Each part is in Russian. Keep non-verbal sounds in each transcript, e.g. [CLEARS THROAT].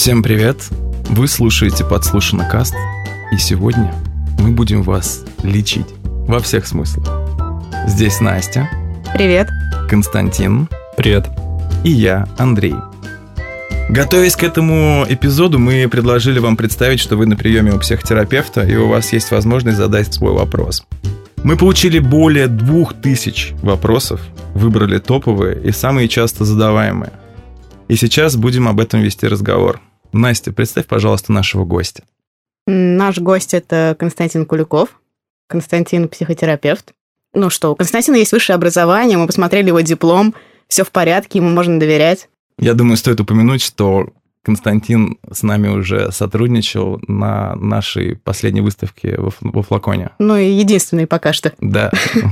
Всем привет! Вы слушаете «Подслушанный каст», и сегодня мы будем вас лечить во всех смыслах. Здесь Настя. Привет. Константин. Привет. И я, Андрей. Готовясь к этому эпизоду, мы предложили вам представить, что вы на приеме у психотерапевта, и у вас есть возможность задать свой вопрос. Мы получили более двух тысяч вопросов, выбрали топовые и самые часто задаваемые. И сейчас будем об этом вести разговор. Настя, представь, пожалуйста, нашего гостя. Наш гость – это Константин Куликов. Константин – психотерапевт. Ну что, у Константина есть высшее образование, мы посмотрели его диплом, все в порядке, ему можно доверять. Я думаю, стоит упомянуть, что Константин с нами уже сотрудничал на нашей последней выставке во флаконе. Ну и единственный пока что. Да. [LAUGHS]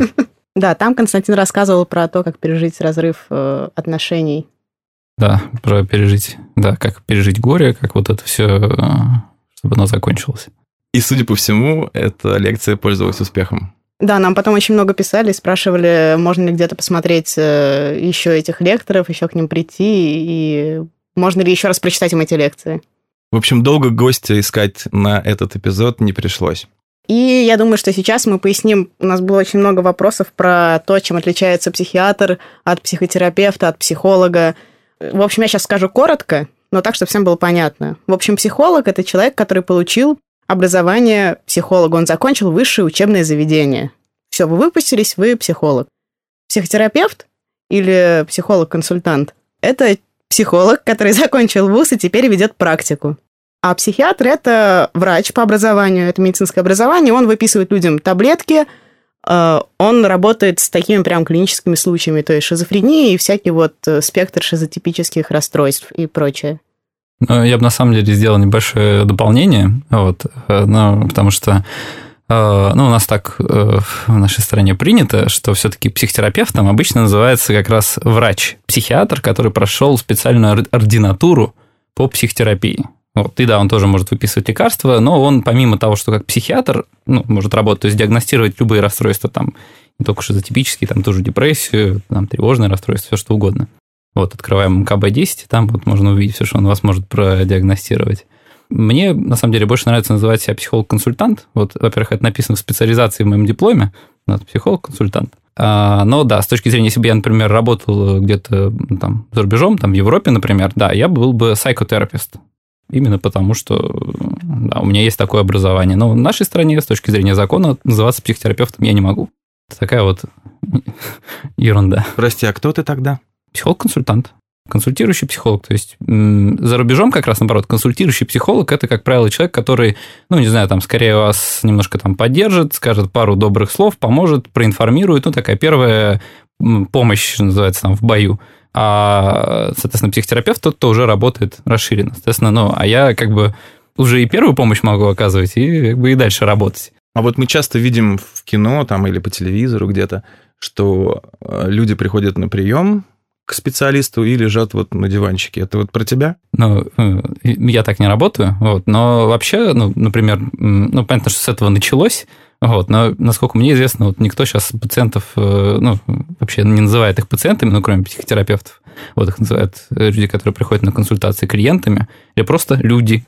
Да, там Константин рассказывал про то, как пережить разрыв э, отношений да, про пережить, да, как пережить горе, как вот это все, чтобы оно закончилось. И, судя по всему, эта лекция пользовалась успехом. Да, нам потом очень много писали, спрашивали, можно ли где-то посмотреть э, еще этих лекторов, еще к ним прийти, и можно ли еще раз прочитать им эти лекции. В общем, долго гостя искать на этот эпизод не пришлось. И я думаю, что сейчас мы поясним, у нас было очень много вопросов про то, чем отличается психиатр от психотерапевта, от психолога, в общем, я сейчас скажу коротко, но так, чтобы всем было понятно. В общем, психолог – это человек, который получил образование психолога. Он закончил высшее учебное заведение. Все, вы выпустились, вы психолог. Психотерапевт или психолог-консультант – это психолог, который [LAUGHS] закончил вуз и теперь ведет практику. А психиатр – это врач по образованию, это медицинское образование. Он выписывает людям таблетки – он работает с такими прям клиническими случаями, то есть шизофрения и всякий вот э, спектр шизотипических расстройств и прочее. Ну, я бы на самом деле сделал небольшое дополнение, вот, э, ну, потому что ну, у нас так в нашей стране принято, что все-таки психотерапевтом обычно называется как раз врач-психиатр, который прошел специальную ординатуру по психотерапии. Вот, и да, он тоже может выписывать лекарства, но он помимо того, что как психиатр ну, может работать, то есть диагностировать любые расстройства, там, не только шизотипические, там тоже депрессию, там, тревожное расстройство, все что угодно. Вот, открываем МКБ-10, там вот можно увидеть все, что он вас может продиагностировать. Мне, на самом деле, больше нравится называть себя психолог-консультант. Вот, во-первых, это написано в специализации в моем дипломе, это психолог-консультант. А, но да, с точки зрения, если бы я, например, работал где-то там за рубежом, там в Европе, например, да, я был бы психотерапевт. Именно потому, что да, у меня есть такое образование. Но в нашей стране, с точки зрения закона, называться психотерапевтом я не могу. Это такая вот [LAUGHS] ерунда. Прости, а кто ты тогда? Психолог-консультант. Консультирующий психолог. То есть за рубежом как раз наоборот, консультирующий психолог – это, как правило, человек, который, ну, не знаю, там, скорее вас немножко там поддержит, скажет пару добрых слов, поможет, проинформирует. Ну, такая первая помощь, называется, там, в бою. А, соответственно, психотерапевт тот, кто уже работает расширенно. Соответственно, ну, а я как бы уже и первую помощь могу оказывать, и как бы и дальше работать. А вот мы часто видим в кино там или по телевизору где-то, что э, люди приходят на прием к специалисту и лежат вот на диванчике. Это вот про тебя? Ну, э, я так не работаю, вот, но вообще, ну, например, ну, понятно, что с этого началось, вот, но, насколько мне известно, вот никто сейчас пациентов, э, ну, вообще не называет их пациентами, ну, кроме психотерапевтов. Вот их называют люди, которые приходят на консультации клиентами, или просто люди,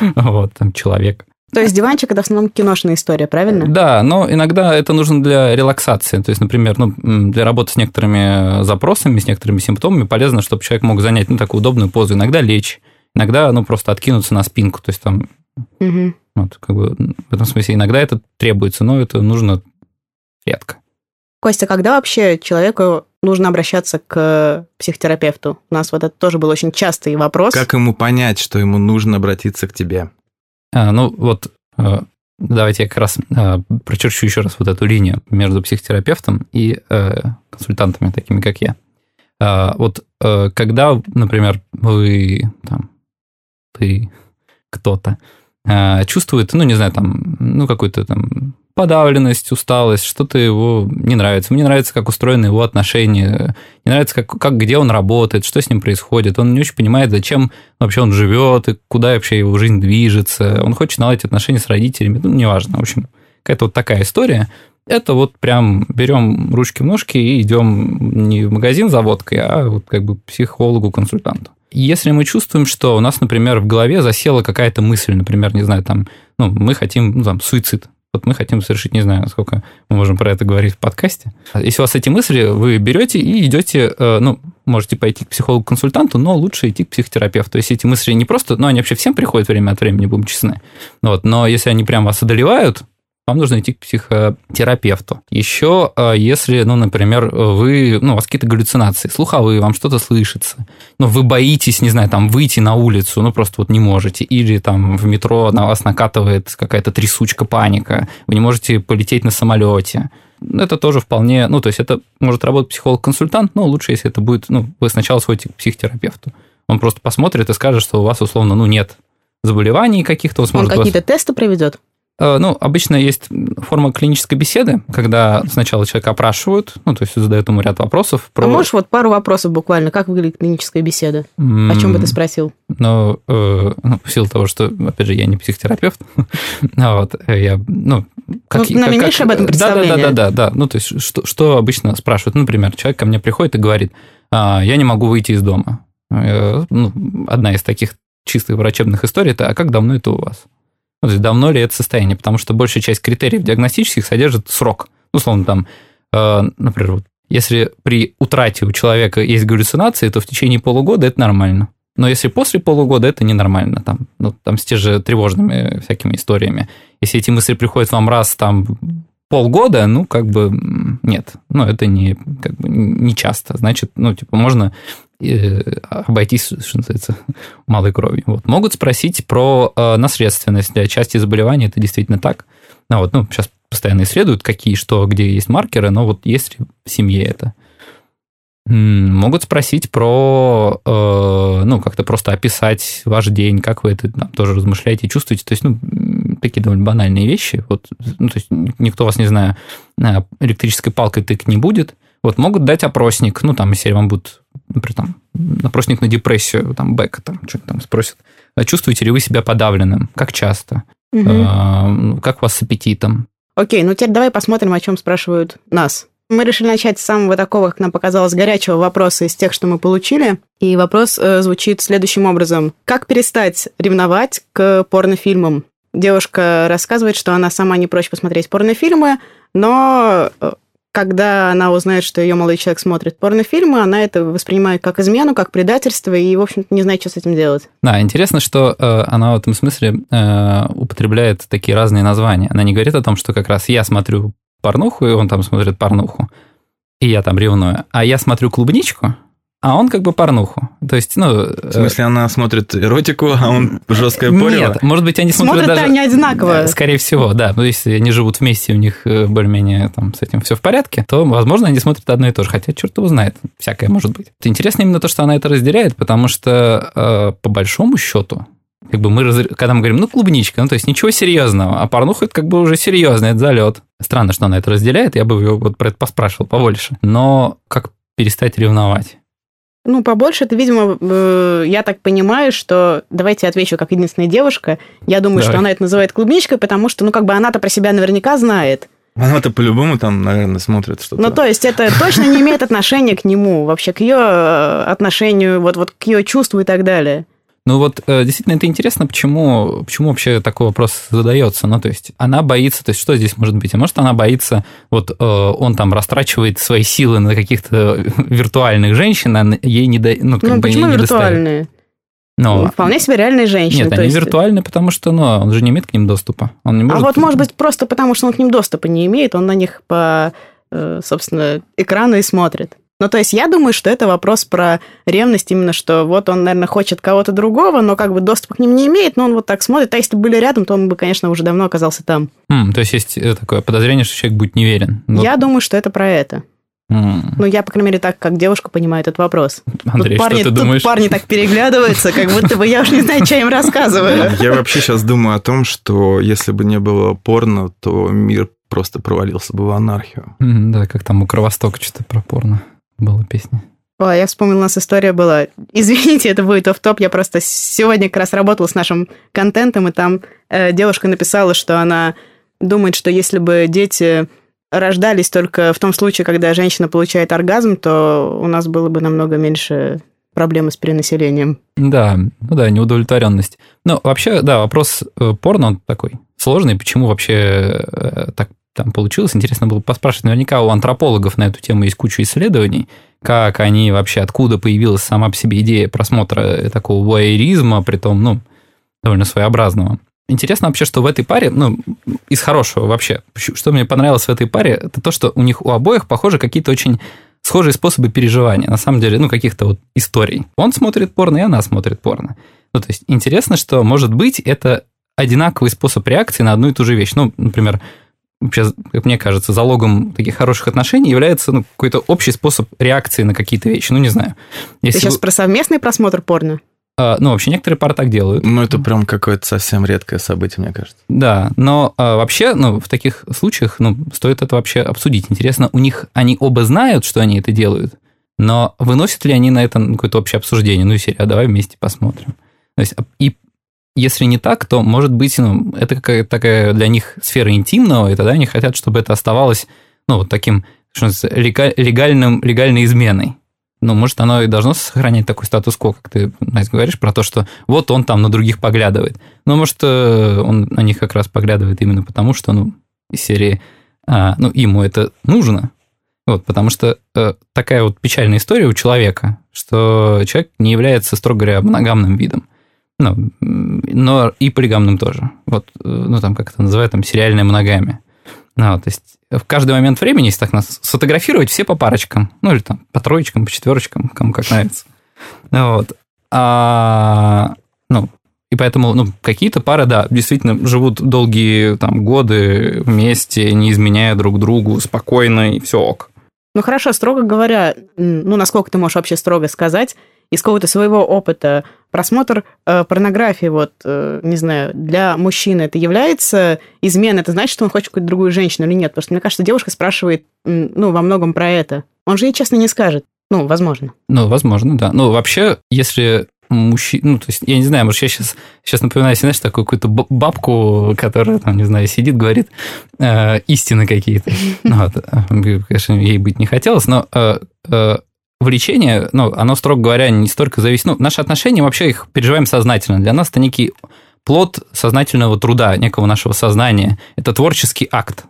[LAUGHS] вот, там, человек. То есть диванчик – это в основном киношная история, правильно? Да, но иногда это нужно для релаксации. То есть, например, ну, для работы с некоторыми запросами, с некоторыми симптомами полезно, чтобы человек мог занять ну, такую удобную позу. Иногда лечь, иногда ну, просто откинуться на спинку. То есть там угу. Вот, как бы в этом смысле иногда это требуется, но это нужно редко. Костя, когда вообще человеку нужно обращаться к психотерапевту? У нас вот это тоже был очень частый вопрос. Как ему понять, что ему нужно обратиться к тебе? А, ну вот э, давайте я как раз э, прочерчу еще раз вот эту линию между психотерапевтом и э, консультантами, такими как я. А, вот когда, например, вы там, ты кто-то Э, чувствует, ну, не знаю, там, ну, какую-то там подавленность, усталость, что-то его не нравится. Мне нравится, как устроены его отношения, не нравится, как, как где он работает, что с ним происходит. Он не очень понимает, зачем вообще он живет, и куда вообще его жизнь движется. Он хочет наладить отношения с родителями, ну, неважно. В общем, какая-то вот такая история. Это вот прям берем ручки в ножки и идем не в магазин за водкой, а вот как бы психологу-консультанту. Если мы чувствуем, что у нас, например, в голове засела какая-то мысль, например, не знаю, там, ну, мы хотим, ну, там, суицид, вот мы хотим совершить, не знаю, сколько мы можем про это говорить в подкасте. Если у вас эти мысли, вы берете и идете, э, ну, можете пойти к психологу-консультанту, но лучше идти к психотерапевту. То есть эти мысли не просто, ну, они вообще всем приходят время от времени, будем честны. Вот, но если они прям вас одолевают, вам нужно идти к психотерапевту. Еще, э, если, ну, например, вы, ну, у вас какие-то галлюцинации, слуховые, вам что-то слышится, ну, вы боитесь, не знаю, там, выйти на улицу, ну, просто вот не можете, или там в метро на вас накатывает какая-то трясучка, паника, вы не можете полететь на самолете, это тоже вполне, ну, то есть это может работать психолог-консультант, но лучше, если это будет, ну, вы сначала сходите к психотерапевту. Он просто посмотрит и скажет, что у вас, условно, ну, нет заболеваний каких-то. Он, он какие-то вас... тесты проведет? Э, ну, обычно есть форма клинической беседы, когда сначала человека опрашивают, ну, то есть задают ему ряд вопросов. Про... А можешь вот пару вопросов буквально, как выглядит клиническая беседа? Mm, О чем бы ты спросил? Ну, э, ну, в силу того, что, опять же, я не психотерапевт, [LAUGHS] а вот, я, ну, как... Ну, как, как... об этом представление. Да, да, да, да, да. Ну, то есть, что, что обычно спрашивают? Например, человек ко мне приходит и говорит, а, я не могу выйти из дома. Э, ну, одна из таких чистых врачебных историй, это, а как давно это у вас? Ну, то есть давно ли это состояние? Потому что большая часть критериев диагностических содержит срок. Ну, условно, там, э, например, вот, если при утрате у человека есть галлюцинации, то в течение полугода это нормально. Но если после полугода, это ненормально. Там, ну, там с те же тревожными всякими историями. Если эти мысли приходят вам раз там полгода, ну, как бы нет. Ну, это не, как бы, не часто. Значит, ну, типа, можно обойтись, что называется, [LAUGHS] малой кровью. Вот. Могут спросить про э, наследственность. Для части заболеваний это действительно так. Ну, вот, ну, сейчас постоянно исследуют, какие, что, где есть маркеры, но вот есть ли в семье это. Могут спросить про, э, ну, как-то просто описать ваш день, как вы это там, тоже размышляете, чувствуете. То есть, ну, такие довольно банальные вещи. Вот, ну, то есть, никто вас, не знаю, электрической палкой тык не будет. Вот могут дать опросник, ну, там, если вам будут например, там, опросник на депрессию, там, Бека, там, что-то там спросят. А чувствуете ли вы себя подавленным? Как часто? Угу. Как у вас с аппетитом? Окей, ну теперь давай посмотрим, о чем спрашивают нас. Мы решили начать с самого такого, как нам показалось, горячего вопроса из тех, что мы получили. И вопрос э, звучит следующим образом. Как перестать ревновать к порнофильмам? Девушка рассказывает, что она сама не прочь посмотреть порнофильмы, но э, когда она узнает, что ее молодой человек смотрит порнофильмы, она это воспринимает как измену, как предательство, и, в общем-то, не знает, что с этим делать. Да, интересно, что э, она в этом смысле э, употребляет такие разные названия. Она не говорит о том, что как раз я смотрю порнуху, и он там смотрит порнуху, и я там ревную, а я смотрю клубничку, а он как бы порнуху. То есть, ну... В смысле, она смотрит эротику, а он жесткое порево? Нет, может быть, они смотрят, смотрят даже... они одинаково. Скорее всего, да. Ну, если они живут вместе, у них э, более-менее там с этим все в порядке, то, возможно, они смотрят одно и то же. Хотя, черт его знает, всякое может быть. Интересно именно то, что она это разделяет, потому что, э, по большому счету, как бы мы, раз... когда мы говорим, ну, клубничка, ну, то есть ничего серьезного, а порнуха это как бы уже серьезно, это залет. Странно, что она это разделяет, я бы ее вот про это поспрашивал побольше. Но как перестать ревновать? Ну, побольше это, видимо, э, я так понимаю, что... Давайте отвечу как единственная девушка. Я думаю, Давай. что она это называет клубничкой, потому что, ну, как бы она-то про себя наверняка знает. Она-то по-любому там, наверное, смотрит что-то. Ну, то есть это точно не имеет отношения к нему, вообще к ее э, отношению, вот, вот к ее чувству и так далее. Ну вот э, действительно это интересно, почему, почему вообще такой вопрос задается. Ну то есть она боится, то есть что здесь может быть? А может она боится, вот э, он там растрачивает свои силы на каких-то виртуальных женщин, а ей не, до, ну, как ну, бы почему не виртуальные? Но... Ну, Вполне себе реальные женщины. Нет, они есть... виртуальны, потому что ну, он же не имеет к ним доступа. Он не может... А вот, может быть, просто потому что он к ним доступа не имеет, он на них по, э, собственно, экрану и смотрит. Ну, то есть я думаю, что это вопрос про ревность именно, что вот он, наверное, хочет кого-то другого, но как бы доступ к ним не имеет, но он вот так смотрит. А если бы были рядом, то он бы, конечно, уже давно оказался там. Mm, то есть есть э, такое подозрение, что человек будет неверен. Вот. Я думаю, что это про это. Mm. Ну, я, по крайней мере, так, как девушка, понимаю этот вопрос. Андрей, тут парни, что ты думаешь? парни так переглядываются, как будто бы я уж не знаю, что им рассказываю. [LAUGHS] Я вообще сейчас думаю о том, что если бы не было порно, то мир просто провалился бы в анархию. Да, как там у Кровостока что-то про порно была песня. О, я вспомнила, у нас история была. Извините, это будет оф топ Я просто сегодня как раз работала с нашим контентом, и там э, девушка написала, что она думает, что если бы дети рождались только в том случае, когда женщина получает оргазм, то у нас было бы намного меньше проблемы с перенаселением. Да, ну да, неудовлетворенность. Но вообще, да, вопрос э, порно он такой сложный. Почему вообще э, так там получилось? Интересно было поспрашивать. Наверняка у антропологов на эту тему есть куча исследований, как они вообще, откуда появилась сама по себе идея просмотра такого вуайеризма, том, ну, довольно своеобразного. Интересно вообще, что в этой паре, ну, из хорошего вообще, что мне понравилось в этой паре, это то, что у них у обоих, похоже, какие-то очень схожие способы переживания, на самом деле, ну, каких-то вот историй. Он смотрит порно, и она смотрит порно. Ну, то есть интересно, что, может быть, это одинаковый способ реакции на одну и ту же вещь. Ну, например, вообще, как мне кажется, залогом таких хороших отношений является ну, какой-то общий способ реакции на какие-то вещи. Ну, не знаю. Если Ты сейчас вы... про совместный просмотр порно? А, ну, вообще, некоторые пары так делают. Ну, это прям какое-то совсем редкое событие, мне кажется. Да, но а, вообще, ну, в таких случаях, ну, стоит это вообще обсудить. Интересно, у них, они оба знают, что они это делают, но выносят ли они на это какое-то общее обсуждение? Ну, и серия, а давай вместе посмотрим. То есть, и если не так, то, может быть, ну, это какая-то такая для них сфера интимного, и тогда они хотят, чтобы это оставалось, ну, вот таким, что легальным, легальной изменой ну, может, оно и должно сохранять такой статус-кво, как ты, Настя, говоришь, про то, что вот он там на других поглядывает. Но, может, э, он на них как раз поглядывает именно потому, что, ну, из серии, а, ну, ему это нужно. Вот, потому что э, такая вот печальная история у человека, что человек не является, строго говоря, моногамным видом. Ну, но и полигамным тоже. Вот, э, ну, там, как это называют, там, сериальная моногамия. Ну, то есть в каждый момент времени, если так нас сфотографировать, все по парочкам. Ну, или там по троечкам, по четверочкам, кому как нравится. Вот. А, ну, и поэтому, ну, какие-то пары, да, действительно живут долгие там годы вместе, не изменяя друг другу, спокойно, и все ок. Ну, хорошо, строго говоря, ну, насколько ты можешь вообще строго сказать, из какого-то своего опыта просмотр э, порнографии, вот, э, не знаю, для мужчины это является изменой? Это значит, что он хочет какую-то другую женщину или нет? Потому что, мне кажется, девушка спрашивает, ну, во многом про это. Он же ей честно не скажет. Ну, возможно. Ну, возможно, да. Ну, вообще, если мужчина, ну, то есть, я не знаю, может, я сейчас, сейчас напоминаю, знаешь, такую какую-то бабку, которая, там, не знаю, сидит, говорит э, истины какие-то. [LAUGHS] Ну, вот, э, конечно, ей быть не хотелось, но э, э, влечение, ну, оно, строго говоря, не столько зависит... Ну, наши отношения вообще их переживаем сознательно. Для нас это некий плод сознательного труда, некого нашего сознания. Это творческий акт.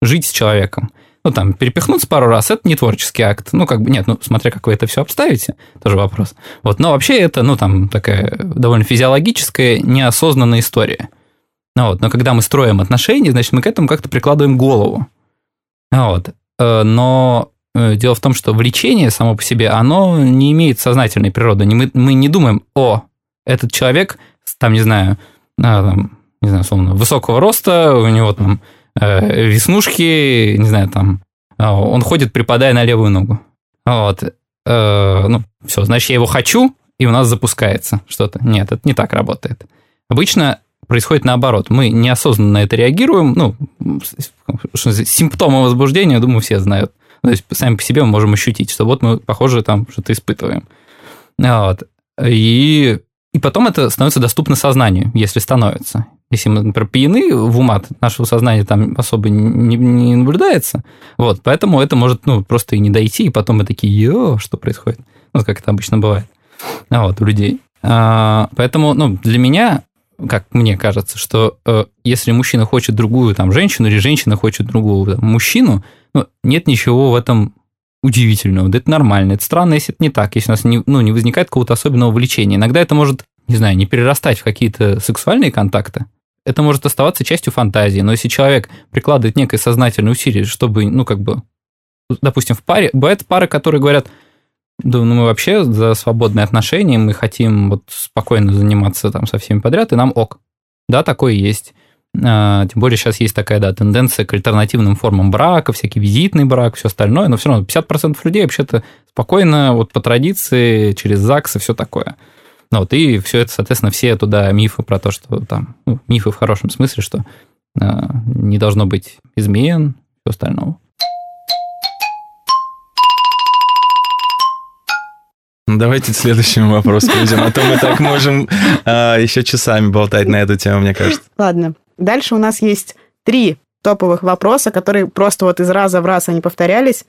Жить с человеком. Ну, там, перепихнуться пару раз – это не творческий акт. Ну, как бы, нет, ну, смотря как вы это все обставите, тоже вопрос. Вот, но вообще это, ну, там, такая довольно физиологическая, неосознанная история. Ну, вот, но когда мы строим отношения, значит, мы к этому как-то прикладываем голову. Вот. Э, но дело в том, что влечение само по себе, оно не имеет сознательной природы. Мы, мы не думаем, о, этот человек, там, не знаю, а, там, не знаю, условно, высокого роста, у него там э, веснушки, не знаю, там, а, он ходит, припадая на левую ногу. Вот. Э, ну, все, значит, я его хочу, и у нас запускается что-то. Нет, это не так работает. Обычно происходит наоборот. Мы неосознанно на это реагируем. Ну, симптомы возбуждения, думаю, все знают. То есть сами по себе мы можем ощутить, что вот мы, похоже, там что-то испытываем. Вот. И, и потом это становится доступно сознанию, если становится. Если мы, например, пьяны в умат, нашего сознания там особо не, не наблюдается. Вот, поэтому это может ну, просто и не дойти, и потом мы такие, йо, что происходит? Ну, как это обычно бывает. Вот, у людей. А, поэтому, ну, для меня как мне кажется, что э, если мужчина хочет другую там женщину или женщина хочет другого там, мужчину, ну, нет ничего в этом удивительного. Да это нормально. Это странно, если это не так, если у нас не, ну, не возникает какого-то особенного влечения. Иногда это может, не знаю, не перерастать в какие-то сексуальные контакты. Это может оставаться частью фантазии. Но если человек прикладывает некое сознательное усилие, чтобы, ну, как бы, допустим, в паре, бывают пары, которые говорят, да, ну мы вообще за свободные отношения, мы хотим вот спокойно заниматься там со всеми подряд, и нам ок. Да, такое есть. А, тем более сейчас есть такая, да, тенденция к альтернативным формам брака, всякий визитный брак, все остальное, но все равно 50% людей вообще-то спокойно, вот по традиции, через ЗАГС и все такое. Ну, вот, и все это, соответственно, все туда мифы про то, что там, ну, мифы в хорошем смысле, что э, не должно быть измен, все остальное. Давайте к следующему вопросу перейдем, а то мы так можем а, еще часами болтать на эту тему, мне кажется. Ладно. Дальше у нас есть три топовых вопроса, которые просто вот из раза в раз они повторялись,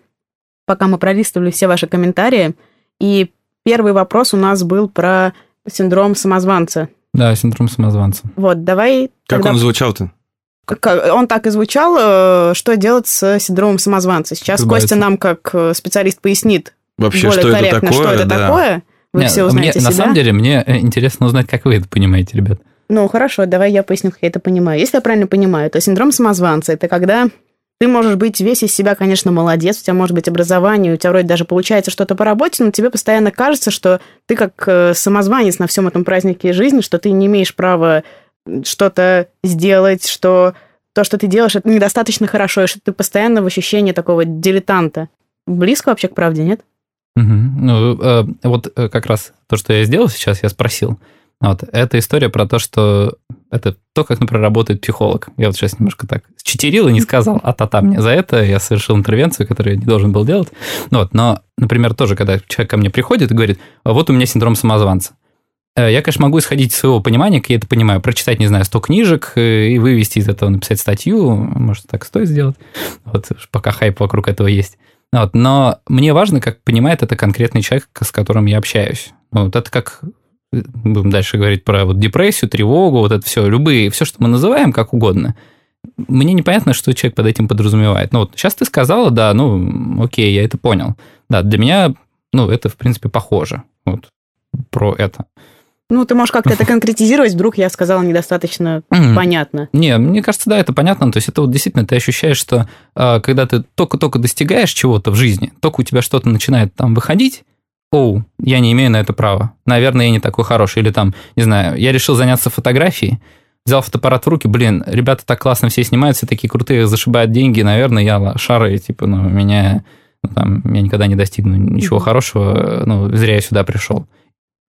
пока мы пролистывали все ваши комментарии. И первый вопрос у нас был про синдром самозванца. Да, синдром самозванца. Вот, давай... Как тогда... он звучал-то? Он так и звучал, э, что делать с синдромом самозванца. Сейчас Избавиться. Костя нам, как э, специалист, пояснит Вообще, более что корректно, это такое, что это да. такое. Вы Нет, все узнаете мне, себя. На самом деле, мне э, интересно узнать, как вы это понимаете, ребят. Ну, хорошо, давай я поясню, как я это понимаю. Если я правильно понимаю, то синдром самозванца – это когда ты можешь быть весь из себя, конечно, молодец, у тебя может быть образование, у тебя вроде даже получается что-то по работе, но тебе постоянно кажется, что ты как самозванец на всем этом празднике жизни, что ты не имеешь права что-то сделать, что то, что ты делаешь, это недостаточно хорошо, и что ты постоянно в ощущении такого дилетанта. Близко вообще к правде, нет? Угу. Ну, э, вот э, как раз то, что я сделал сейчас, я спросил. Вот, это история про то, что это то, как, например, работает психолог. Я вот сейчас немножко так читерил и не сказал, а та мне за это я совершил интервенцию, которую я не должен был делать. Вот, но, например, тоже, когда человек ко мне приходит и говорит, «А вот у меня синдром самозванца. Э, я, конечно, могу исходить из своего понимания, как я это понимаю, прочитать, не знаю, 100 книжек и вывести из этого, написать статью, может, так стоит сделать, вот, пока хайп вокруг этого есть. Вот, но мне важно, как понимает это конкретный человек, с которым я общаюсь. Вот это как э, будем дальше говорить про вот депрессию, тревогу, вот это все, любые, все, что мы называем, как угодно. Мне непонятно, что человек под этим подразумевает. Ну вот сейчас ты сказала, да, ну окей, я это понял. Да, для меня, ну это в принципе похоже. Вот про это. Ну, ты можешь как-то это конкретизировать, вдруг я сказала недостаточно понятно. Не, мне кажется, да, это понятно. То есть это вот действительно ты ощущаешь, что э, когда ты только-только достигаешь чего-то в жизни, только у тебя что-то начинает там выходить, оу, я не имею на это права. Наверное, я не такой хороший. Или там, не знаю, я решил заняться фотографией, взял фотоаппарат в руки, блин, ребята так классно все снимают, все такие крутые, зашибают деньги, наверное, я шары, типа, ну, меня, ну, там, я никогда не достигну ничего хорошего, ну, зря я сюда пришел.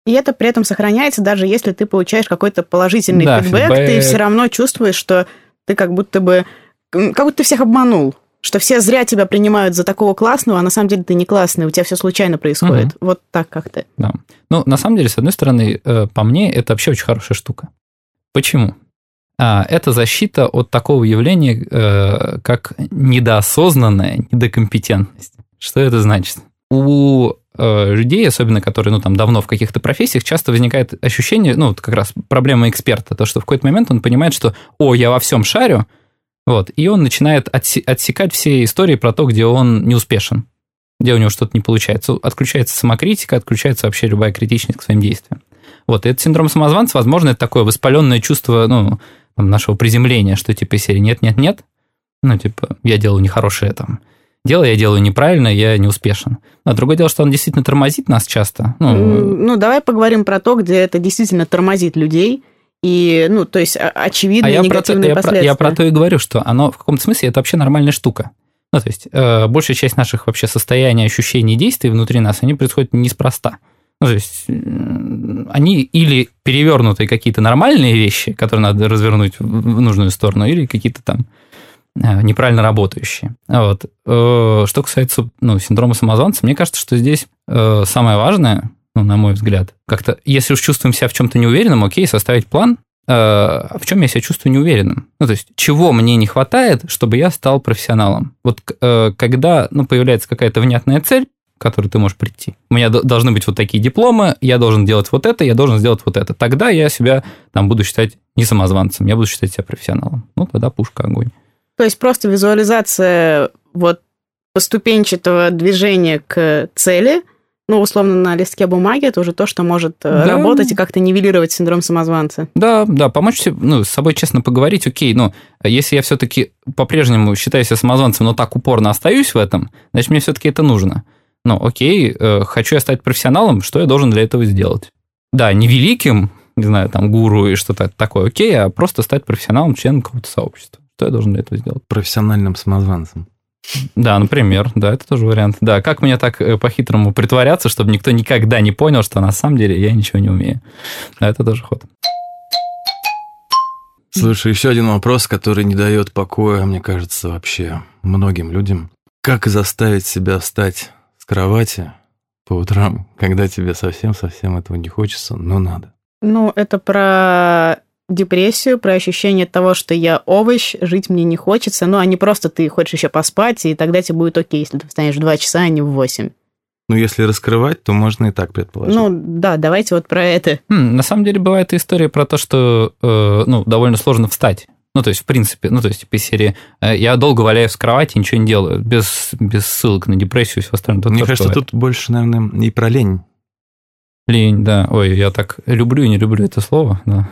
И это при этом сохраняется, даже если ты получаешь какой-то положительный да, фидбэк, фидбэк, ты все равно чувствуешь, что ты как будто бы... Как будто ты всех обманул. Что все зря тебя принимают за такого классного, а на самом деле ты не классный, у тебя все случайно происходит. Угу. Вот так как-то. Да. Ну, на самом деле, с одной стороны, э, по мне, это вообще очень хорошая штука. Почему? А, это защита от такого явления, э, как недоосознанная недокомпетентность. Что это значит? У людей, особенно которые, ну, там, давно в каких-то профессиях, часто возникает ощущение, ну, вот как раз проблема эксперта, то, что в какой-то момент он понимает, что, о, я во всем шарю, вот, и он начинает отсекать все истории про то, где он не успешен, где у него что-то не получается. Отключается самокритика, отключается вообще любая критичность к своим действиям. Вот, и этот синдром самозванца, возможно, это такое воспаленное чувство, ну, там, нашего приземления, что типа серии нет-нет-нет, ну, типа, я делаю нехорошее там, дело я делаю неправильно, я не успешен. А другое дело, что он действительно тормозит нас часто. Ну, ну давай поговорим про то, где это действительно тормозит людей. И, ну, то есть, очевидные а негативные я про, последствия. Я, я про то и говорю, что оно в каком-то смысле это вообще нормальная штука. Ну, то есть, э, большая часть наших вообще состояний, ощущений, действий внутри нас, они происходят неспроста. Ну, то есть, э, они или перевернутые какие-то нормальные вещи, которые надо развернуть в нужную сторону, или какие-то там неправильно работающие. Вот. Э, что касается ну, синдрома самозванца, мне кажется, что здесь э, самое важное, ну, на мой взгляд, как-то, если уж чувствуем себя в чем-то неуверенным, окей, составить план, в чем я себя чувствую неуверенным. Ну, то есть, чего мне не хватает, чтобы я стал профессионалом. Вот когда ну, появляется какая-то внятная цель, к которой ты можешь прийти. У меня должны быть вот такие дипломы, я должен делать вот это, я должен сделать вот это. Тогда я себя там буду считать не самозванцем, я буду считать себя профессионалом. Ну, тогда пушка огонь. То есть просто визуализация вот поступенчатого движения к цели, ну, условно, на листке бумаги, это уже то, что может э, да. работать и как-то нивелировать синдром самозванца. Да, да, помочь себе, ну, с собой честно поговорить, окей, но если я все-таки по-прежнему считаю себя самозванцем, но так упорно остаюсь в этом, значит, мне все-таки это нужно. Ну, окей, э, хочу я стать профессионалом, что я должен для этого сделать? Да, не великим, не знаю, там, гуру и что-то такое, окей, а просто стать профессионалом, членом какого-то сообщества. Что я должен для этого сделать? Профессиональным самозванцем. Да, например, да, это тоже вариант. Да, как мне так э, по-хитрому притворяться, чтобы никто никогда не понял, что на самом деле я ничего не умею. Да, это тоже ход. Слушай, еще один вопрос, который не дает покоя, мне кажется, вообще многим людям. Как заставить себя встать с кровати по утрам, когда тебе совсем-совсем этого не хочется, но надо? Ну, это про депрессию, про ощущение того, что я овощ, жить мне не хочется, ну, а не просто ты хочешь еще поспать, и тогда тебе будет окей, если ты встанешь в 2 часа, а не в 8. Ну, если раскрывать, то можно и так предположить. Ну, да, давайте вот про это. Хм, на самом деле бывает и история про то, что э, ну, довольно сложно встать. Ну, то есть, в принципе, ну, то есть, по серии, э, я долго валяюсь в кровати, ничего не делаю, без, без ссылок на депрессию и все остальное. Мне кажется, бывает. тут больше, наверное, и про лень. Лень, да. Ой, я так люблю и не люблю это слово, да.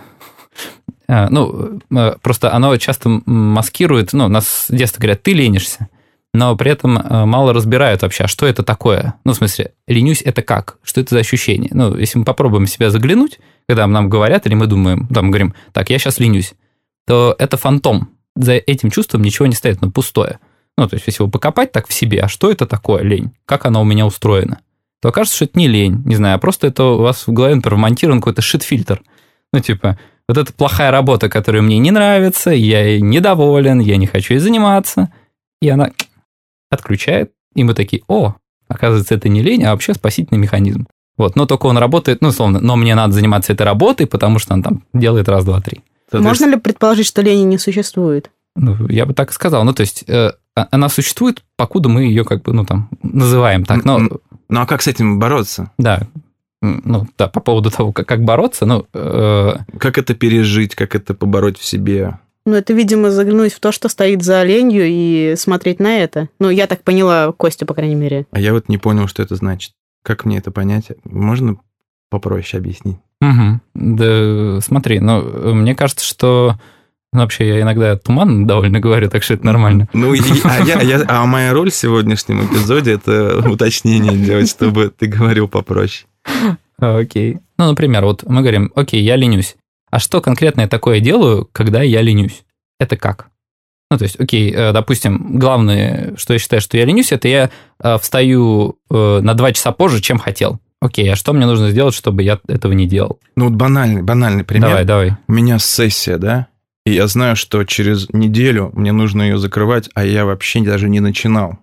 А, ну, э, просто оно часто маскирует, ну, нас с детства говорят, ты ленишься но при этом э, мало разбирают вообще, а что это такое. Ну, в смысле, ленюсь это как? Что это за ощущение? Ну, если мы попробуем себя заглянуть, когда нам говорят, или мы думаем, там, говорим, так, я сейчас ленюсь, то это фантом. За этим чувством ничего не стоит, но пустое. Ну, то есть, если его покопать так в себе, а что это такое лень? Как она у меня устроена? То окажется, что это не лень, не знаю, а просто это у вас в голове, например, вмонтирован какой-то шит-фильтр. Ну, типа, вот эта плохая работа, которая мне не нравится, я недоволен, я не хочу ей заниматься, и она отключает, и мы такие, о, оказывается, это не лень, а вообще спасительный механизм. Вот, но только он работает, ну, условно, но мне надо заниматься этой работой, потому что он там делает раз, два, три. Можно ли предположить, что лени не существует? Ну, я бы так и сказал. Ну, то есть, э, а, она существует, покуда мы ее как бы, ну, там, называем так. Но... Ну, а как с этим бороться? Да, ну, да, по поводу того, как, как бороться, ну... Э... Как это пережить, как это побороть в себе? Ну, это, видимо, заглянуть в то, что стоит за оленью, и смотреть на это. Ну, я так поняла Костю, по крайней мере. А я вот не понял, что это значит. Как мне это понять? Можно попроще объяснить? Угу. Да, смотри, ну, мне кажется, что... Ну, вообще, я иногда туман довольно говорю, так что это нормально. Ну, и, а, я, я, а моя роль в сегодняшнем эпизоде – это уточнение делать, чтобы ты говорил попроще. [LAUGHS] Окей. Ну, например, вот мы говорим, окей, я ленюсь. А что конкретно я такое делаю, когда я ленюсь? Это как? Ну, то есть, окей, э, допустим, главное, что я считаю, что я ленюсь, это я э, встаю э, на два часа позже, чем хотел. Окей, а что мне нужно сделать, чтобы я этого не делал? Ну, вот банальный, банальный пример. Давай, давай. У меня сессия, да? И я знаю, что через неделю мне нужно ее закрывать, а я вообще даже не начинал.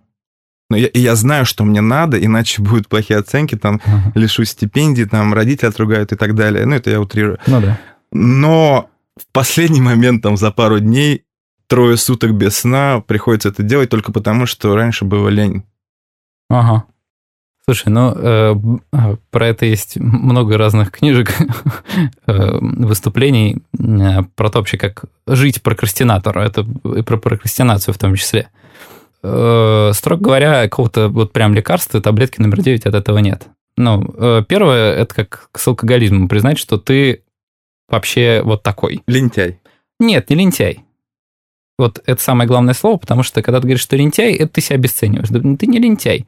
Но я, и я знаю, что мне надо, иначе [LAUGHS] будут плохие оценки, там, uh-huh. лишусь стипендий, там, родители отругают и так далее. Ну, это я утрирую. Ну, да. Но в последний момент, там, за пару дней, трое суток без сна, приходится это делать только потому, что раньше было лень. Ага. Слушай, ну, э, про это есть много разных книжек, [LAUGHS] э, выступлений, э, про то вообще, как жить прокрастинатору, это и про прокрастинацию в том числе. Э, строго говоря, какого-то вот прям лекарства, таблетки номер 9 от этого нет. Ну, э, первое, это как с алкоголизмом, признать, что ты вообще вот такой. Лентяй. Нет, не лентяй. Вот это самое главное слово, потому что когда ты говоришь, что лентяй, это ты себя обесцениваешь. Да, ты не лентяй.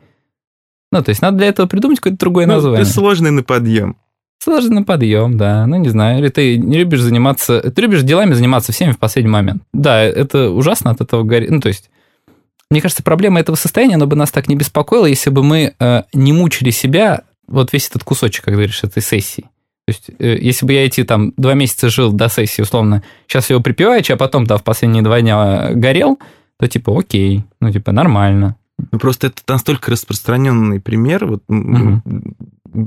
Ну, то есть надо для этого придумать какое-то другое ну, название. Ты сложный на подъем. Сложный на подъем, да. Ну, не знаю. Или ты не любишь заниматься... Ты любишь делами заниматься всеми в последний момент. Да, это ужасно от этого горит. Ну, то есть... Мне кажется, проблема этого состояния, она бы нас так не беспокоила, если бы мы э, не мучили себя вот весь этот кусочек, как говоришь, этой сессии. То есть, э, если бы я эти там два месяца жил до сессии, условно, сейчас его припеваючи, а потом, да, в последние два дня горел, то типа окей, ну типа нормально. Ну просто это настолько распространенный пример. Вот угу.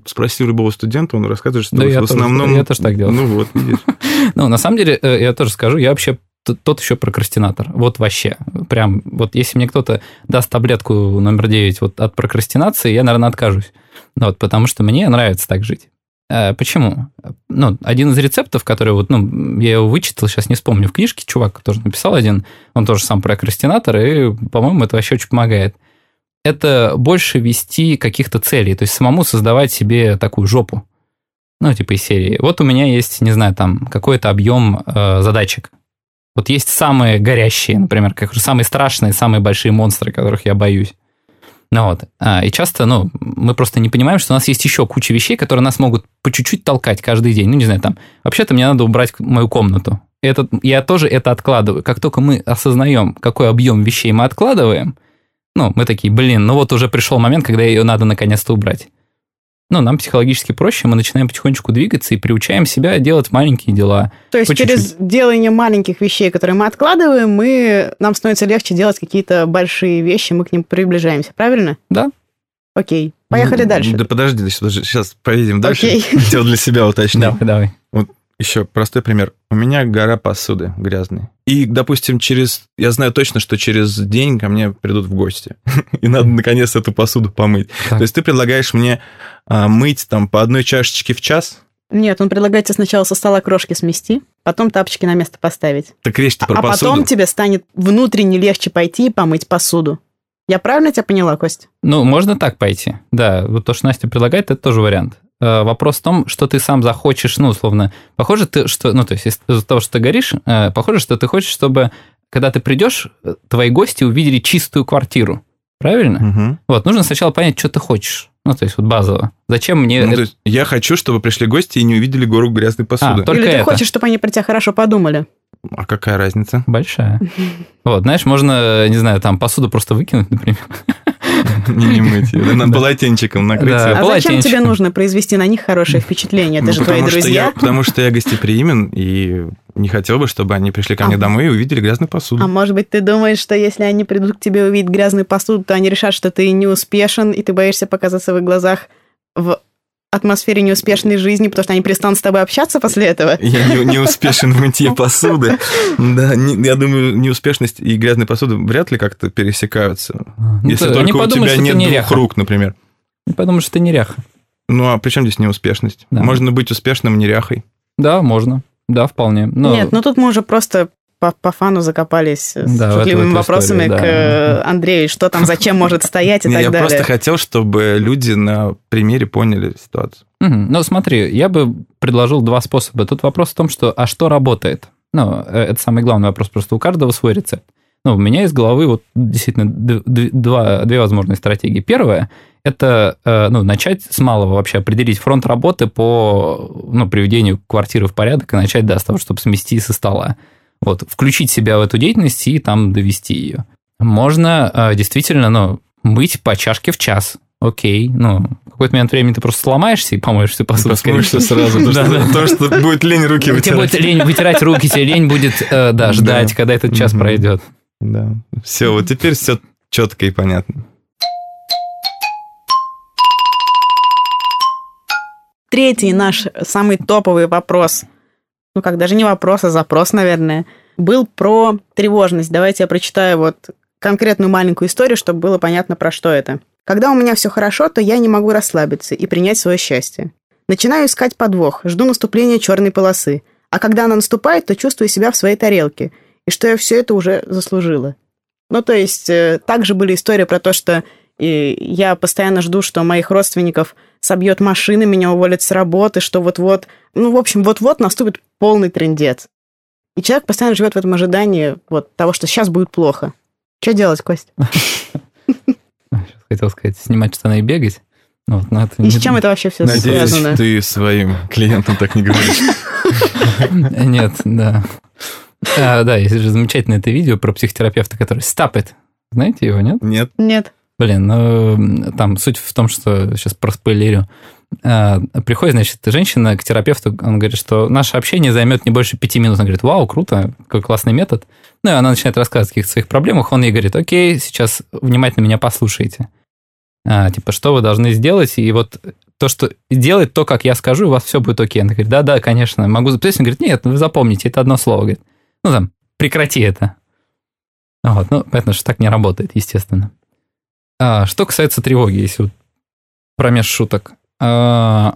спроси любого студента, он рассказывает, что да, в основном... Тоже, я тоже так делаю. Ну вот, видишь. [LAUGHS] Ну, на самом деле, э, я тоже скажу, я вообще тот еще прокрастинатор. Вот вообще. Прям, вот если мне кто-то даст таблетку номер 9 вот от прокрастинации, я, наверное, откажусь. Вот, потому что мне нравится так жить. Э, почему? Ну, один из рецептов, который вот, ну, я его вычитал, сейчас не вспомню, в книжке чувак тоже написал один, он тоже сам прокрастинатор, и, по-моему, это вообще очень помогает. Это больше вести каких-то целей, то есть самому создавать себе такую жопу. Ну, типа из серии. Вот у меня есть, не знаю, там какой-то объем э, задачек. Вот есть самые горящие, например, как самые страшные, самые большие монстры, которых я боюсь. Ну вот. А, и часто, ну, мы просто не понимаем, что у нас есть еще куча вещей, которые нас могут по чуть-чуть толкать каждый день. Ну, не знаю, там, вообще-то мне надо убрать мою комнату. Это, я тоже это откладываю. Как только мы осознаем, какой объем вещей мы откладываем, ну, мы такие, блин, ну вот уже пришел момент, когда ее надо наконец-то убрать ну, нам психологически проще, мы начинаем потихонечку двигаться и приучаем себя делать маленькие дела. То есть через делание маленьких вещей, которые мы откладываем, мы, нам становится легче делать какие-то большие вещи, мы к ним приближаемся, правильно? Да. Окей, поехали ну, дальше. Да подожди, сейчас поедем дальше. Окей. Хотел для себя уточнить. Давай, давай. Вот Еще простой пример. У меня гора посуды грязной. И, допустим, через... Я знаю точно, что через день ко мне придут в гости. [LAUGHS] И надо, наконец, эту посуду помыть. Так. То есть ты предлагаешь мне а, мыть там по одной чашечке в час? Нет, он предлагает тебе сначала со стола крошки смести, потом тапочки на место поставить. Так речь про а посуду. потом тебе станет внутренне легче пойти и помыть посуду. Я правильно тебя поняла, Кость? Ну, можно так пойти. Да, вот то, что Настя предлагает, это тоже вариант. Э, Вопрос в том, что ты сам захочешь, ну, условно, похоже, ты, что, ну, то есть из-за того, что ты горишь, э, похоже, что ты хочешь, чтобы, когда ты придешь, э, твои гости увидели чистую квартиру. Правильно? Мгм. Вот, нужно сначала понять, что ты хочешь. Ну, то есть вот базово. Зачем мне... Ну, это- то есть я хочу, чтобы пришли гости и не увидели гору грязной посуды. только Или ты это. хочешь, чтобы они про тебя хорошо подумали? А какая разница? Большая. [LAUGHS] Вот, знаешь, можно, не знаю, там посуду просто выкинуть, например. [LAUGHS] Не, не мыть ее. Над полотенчиком накрыть Да. её. А зачем тебе нужно произвести на них хорошее [LAUGHS] впечатление? Это Ну, же твои друзья. я- потому что я гостеприимен и не хотел бы, чтобы они пришли ко мне А. домой и увидели грязную посуду. А может быть, ты думаешь, что если они придут к тебе увидеть грязную посуду, то они решат, что ты не успешен, и ты боишься показаться в их глазах в атмосфере неуспешной жизни, потому что они перестанут с тобой общаться после этого? Я не, не успешен в мытье посуды. Да, не- я думаю, неуспешность и грязная посуда вряд ли как-то пересекаются. Ну, Если то- они только у подумают, тебя ты нет двух неряха. рук, например. Они подумают, что ты неряха. Ну, а при чем здесь неуспешность? Да. Можно быть успешным неряхой. Да, можно. Да, вполне. Но... Нет, ну тут мы уже просто по, по фану закопались с Да, эту- шутливыми вопросами историю, к да. э, Андрею, что там, зачем может стоять и так я далее. просто хотел, чтобы люди на примере поняли ситуацию. Ну, смотри, я бы предложил два способа. Тут вопрос в том, что а что работает? Ну, э, это самый главный вопрос, просто у каждого свой рецепт. Ну, у меня из головы вот действительно два, две возможные стратегии. Первая – это э, ну, начать с малого вообще, определить фронт работы по ну, приведению квартиры в порядок и начать, да, с того, чтобы смести со стола. Вот, включить себя в эту деятельность и там довести ее. Можно э, действительно, ну, мыть по чашке в час. Окей, ну, в какой-то момент времени ты просто сломаешься и помоешь всю посуду. всего. сразу. потому [LAUGHS] Да, что- будет лень руки Тебе вытирать. будет лень вытирать руки, тебе лень будет, э, да, ждать, Да. когда этот час пройдет. Да. Все, вот теперь все четко и понятно. Третий наш самый топовый вопрос, ну как даже не вопрос, а запрос, наверное, был про тревожность. Давайте я прочитаю вот конкретную маленькую историю, чтобы было понятно, про что это. Когда у меня все хорошо, то я не могу расслабиться и принять свое счастье. Начинаю искать подвох, жду наступления черной полосы. А когда она наступает, то чувствую себя в своей тарелке, и что я все это уже заслужила. Ну, то есть, э, также были истории про то, что э, я постоянно жду, что моих родственников собьет машина, меня уволят с работы, что вот-вот, ну, в общем, вот-вот наступит полный трендец. И человек постоянно живет в этом ожидании вот того, что сейчас будет плохо. Что делать, Кость? [LAUGHS] Хотел сказать, снимать штаны и бегать. Ну, Вот, но это И не- с чем это вообще все Надеюсь, связано? ты своим клиентам так не говоришь. [LAUGHS] Нет, да. А, да, есть же замечательное это видео про психотерапевта, который stop it. Знаете его, нет? Нет. Нет. Блин, ну, там суть в том, что сейчас проспойлерю. А, Приходит, значит, женщина к терапевту, он говорит, что наше общение займет не больше пяти минут. Она говорит, вау, круто, какой классный метод. Ну, и она начинает рассказывать о каких-то своих проблемах. Он ей говорит, окей, сейчас внимательно меня послушайте. А, типа, что вы должны сделать? И вот то, что делать то, как я скажу, у вас все будет окей. Она говорит, да-да, конечно, могу записать. Он говорит, нет, вы запомните, это одно слово. Говорит, ну, там, прекрати это. Вот, ну, понятно, что так не работает, естественно. А, что касается тревоги, если вот промеж шуток. А,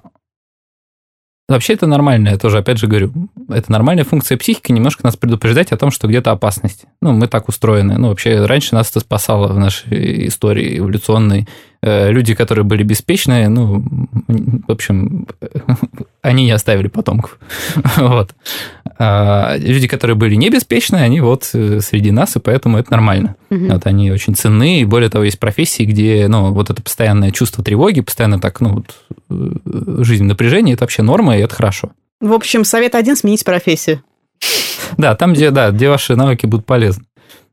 вообще это нормально, я тоже опять же говорю, это нормальная функция психики немножко нас предупреждать о том, что где-то опасность. Ну, мы так устроены. Ну, вообще, раньше нас это спасало в нашей истории эволюционной. Э, Люди, которые были беспечные, ну, в общем, [LAUGHS] они не оставили потомков. [LAUGHS] Вот. А люди, которые были не беспечные, они вот э, среди нас, и поэтому это нормально. Мгм. Вот они очень ценны, и более того, есть профессии, где, ну, вот это постоянное чувство тревоги, постоянно так, ну, вот, э, жизнь в напряжении, это вообще норма, и это хорошо. В общем, совет один – сменить профессию. Да, там, где, да, где ваши навыки будут полезны.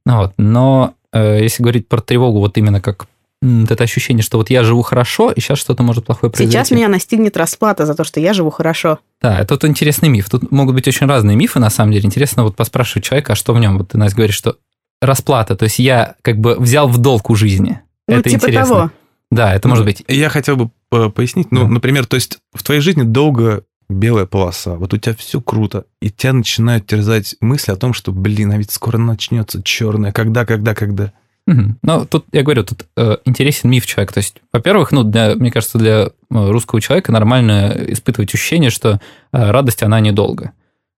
Ну, вот. Но э, если говорить про тревогу, вот именно как вот это ощущение, что вот я живу хорошо, и сейчас что-то может плохое произойти. Сейчас меня настигнет расплата за то, что я живу хорошо. Да, это вот интересный миф. Тут могут быть очень разные мифы, на самом деле. Интересно вот поспрашивать человека, а что в нем? Вот ты, Настя, говоришь, что расплата, то есть я как бы взял в долг у жизни. Ну, это типа интересно. того. Да, это может быть. Я хотел бы пояснить. Ну, Да. например, то есть в твоей жизни долго белая полоса, вот у тебя все круто, и тебя начинают терзать мысли о том, что, блин, а ведь скоро начнется черное, когда, когда, когда. Угу. Ну, тут, я говорю, тут э, интересен миф человека. То есть, во-первых, ну, для, мне кажется, для э, русского человека нормально испытывать ощущение, что э, радость, она недолго.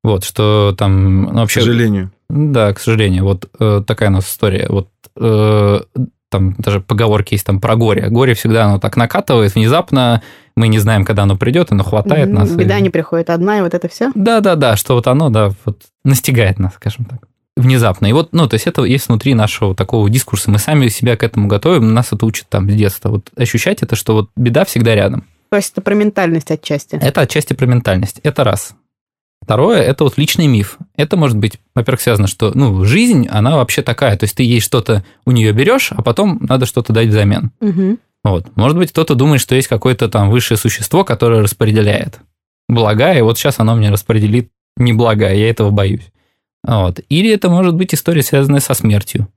Вот, что там... Ну, вообще, К сожалению. Да, к сожалению. Вот э, такая у нас история. Вот э, там даже поговорки есть там про горе. Горе всегда оно так накатывает внезапно, мы не знаем, когда оно придет, оно хватает нас. Беда и... не приходит одна, и вот это все. Да-да-да, что вот оно, да, вот настигает нас, скажем так внезапно. И вот, ну, то есть это есть внутри нашего такого дискурса. Мы сами себя к этому готовим, нас это учат там с детства. Вот ощущать это, что вот беда всегда рядом. То есть это про ментальность отчасти. Это отчасти про ментальность. Это раз. Второе – это вот личный миф. Это может быть, во-первых, связано, что ну, жизнь, она вообще такая. То есть ты ей что-то у нее берешь, а потом надо что-то дать взамен. Угу. Вот. Может быть, кто-то думает, что есть какое-то там высшее существо, которое распределяет блага, и вот сейчас оно мне распределит не блага, я этого боюсь. Вот. Или это может быть история, связанная со смертью.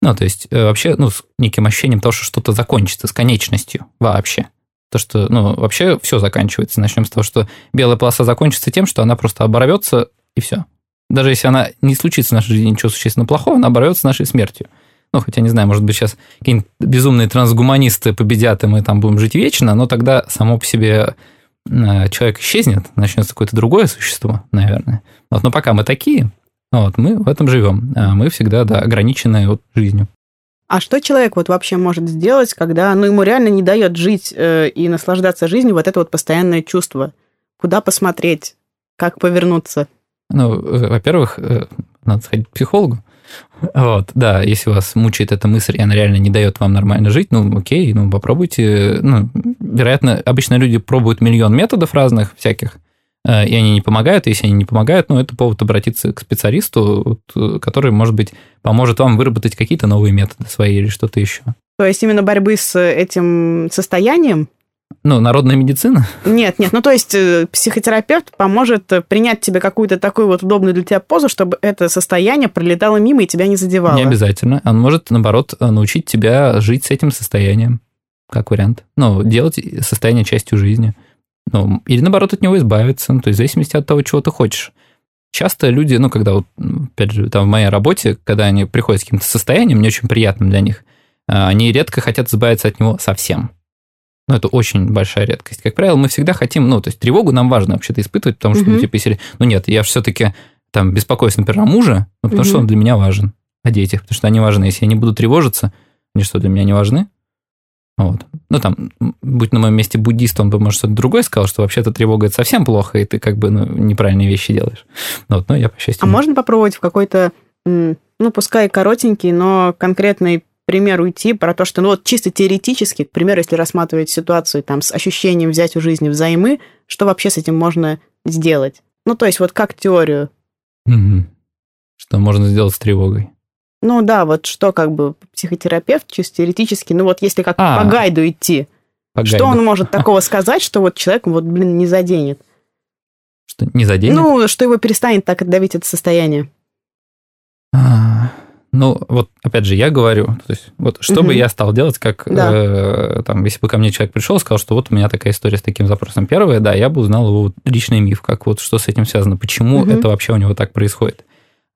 Ну, то есть, э, вообще, ну, с неким ощущением того, что что-то закончится, с конечностью вообще. То, что, ну, вообще все заканчивается. Начнем с того, что белая полоса закончится тем, что она просто оборвется, и все. Даже если она не случится в нашей жизни ничего существенно плохого, она оборвется нашей смертью. Ну, хотя, не знаю, может быть, сейчас какие-нибудь безумные трансгуманисты победят, и мы там будем жить вечно, но тогда само по себе э, человек исчезнет, начнется какое-то другое существо, наверное. Вот, но пока мы такие, вот, мы в этом живем. А мы всегда, да, ограничены вот жизнью. А что человек вот вообще может сделать, когда ну, ему реально не дает жить э, и наслаждаться жизнью вот это вот постоянное чувство? Куда посмотреть? Как повернуться? Ну, э, во-первых, э, надо сходить к психологу. Вот, да, если вас мучает эта мысль, и она реально не дает вам нормально жить, ну, окей, ну, попробуйте. Ну, вероятно, обычно люди пробуют миллион методов разных всяких, и они не помогают, если они не помогают, ну, это повод обратиться к специалисту, э, который, может быть, поможет вам выработать какие-то новые методы свои или что-то еще. То есть именно борьбы с этим состоянием? Ну, народная медицина? Нет, нет, ну то есть э, психотерапевт поможет принять тебе какую-то такую вот удобную для тебя позу, чтобы это состояние пролетало мимо и тебя не задевало. Не обязательно. Он может, наоборот, научить тебя жить с этим состоянием, как вариант. Ну, делать состояние частью жизни. Ну, или наоборот от него избавиться, ну, то есть в зависимости от того, чего ты хочешь. Часто люди, ну, когда вот, опять же, там в моей работе, когда они приходят с каким-то состоянием, не очень приятным для них, а, они редко хотят избавиться от него совсем. Ну, это очень большая редкость. Как правило, мы всегда хотим, ну, то есть тревогу нам важно вообще-то испытывать, потому что, mm-hmm. ну, типа, если, ну, нет, я все-таки там беспокоюсь, например, о муже, ну, потому mm-hmm. что он для меня важен, о детях, потому что они важны. Если я не буду тревожиться, они что, для меня не важны? Вот. Ну, там, будь на моем месте буддист, он бы, может, что-то другое сказал, что вообще-то тревога – это совсем плохо, и ты как бы ну, неправильные вещи делаешь. Вот, но я, по счастью... А не... можно попробовать в какой-то, ну, пускай коротенький, но конкретный пример уйти про то, что, ну, вот чисто теоретически, к примеру, если рассматривать ситуацию там с ощущением взять у жизни взаймы, что вообще с этим можно сделать? Ну, то есть вот как теорию. Угу. Что можно сделать с тревогой? Ну да, вот что как бы психотерапевт чисто теоретически, ну вот если как а, по гайду идти, по что гайду. он может такого сказать, что вот человек вот, блин, не заденет? Что не заденет? Ну, что его перестанет так давить это состояние. А, ну, вот опять же, я говорю, то есть, вот что угу. бы я стал делать, как да. э, там, если бы ко мне человек пришел и сказал, что вот у меня такая история с таким запросом. Первое, да, я бы узнал его личный миф, как вот что с этим связано, почему угу. это вообще у него так происходит.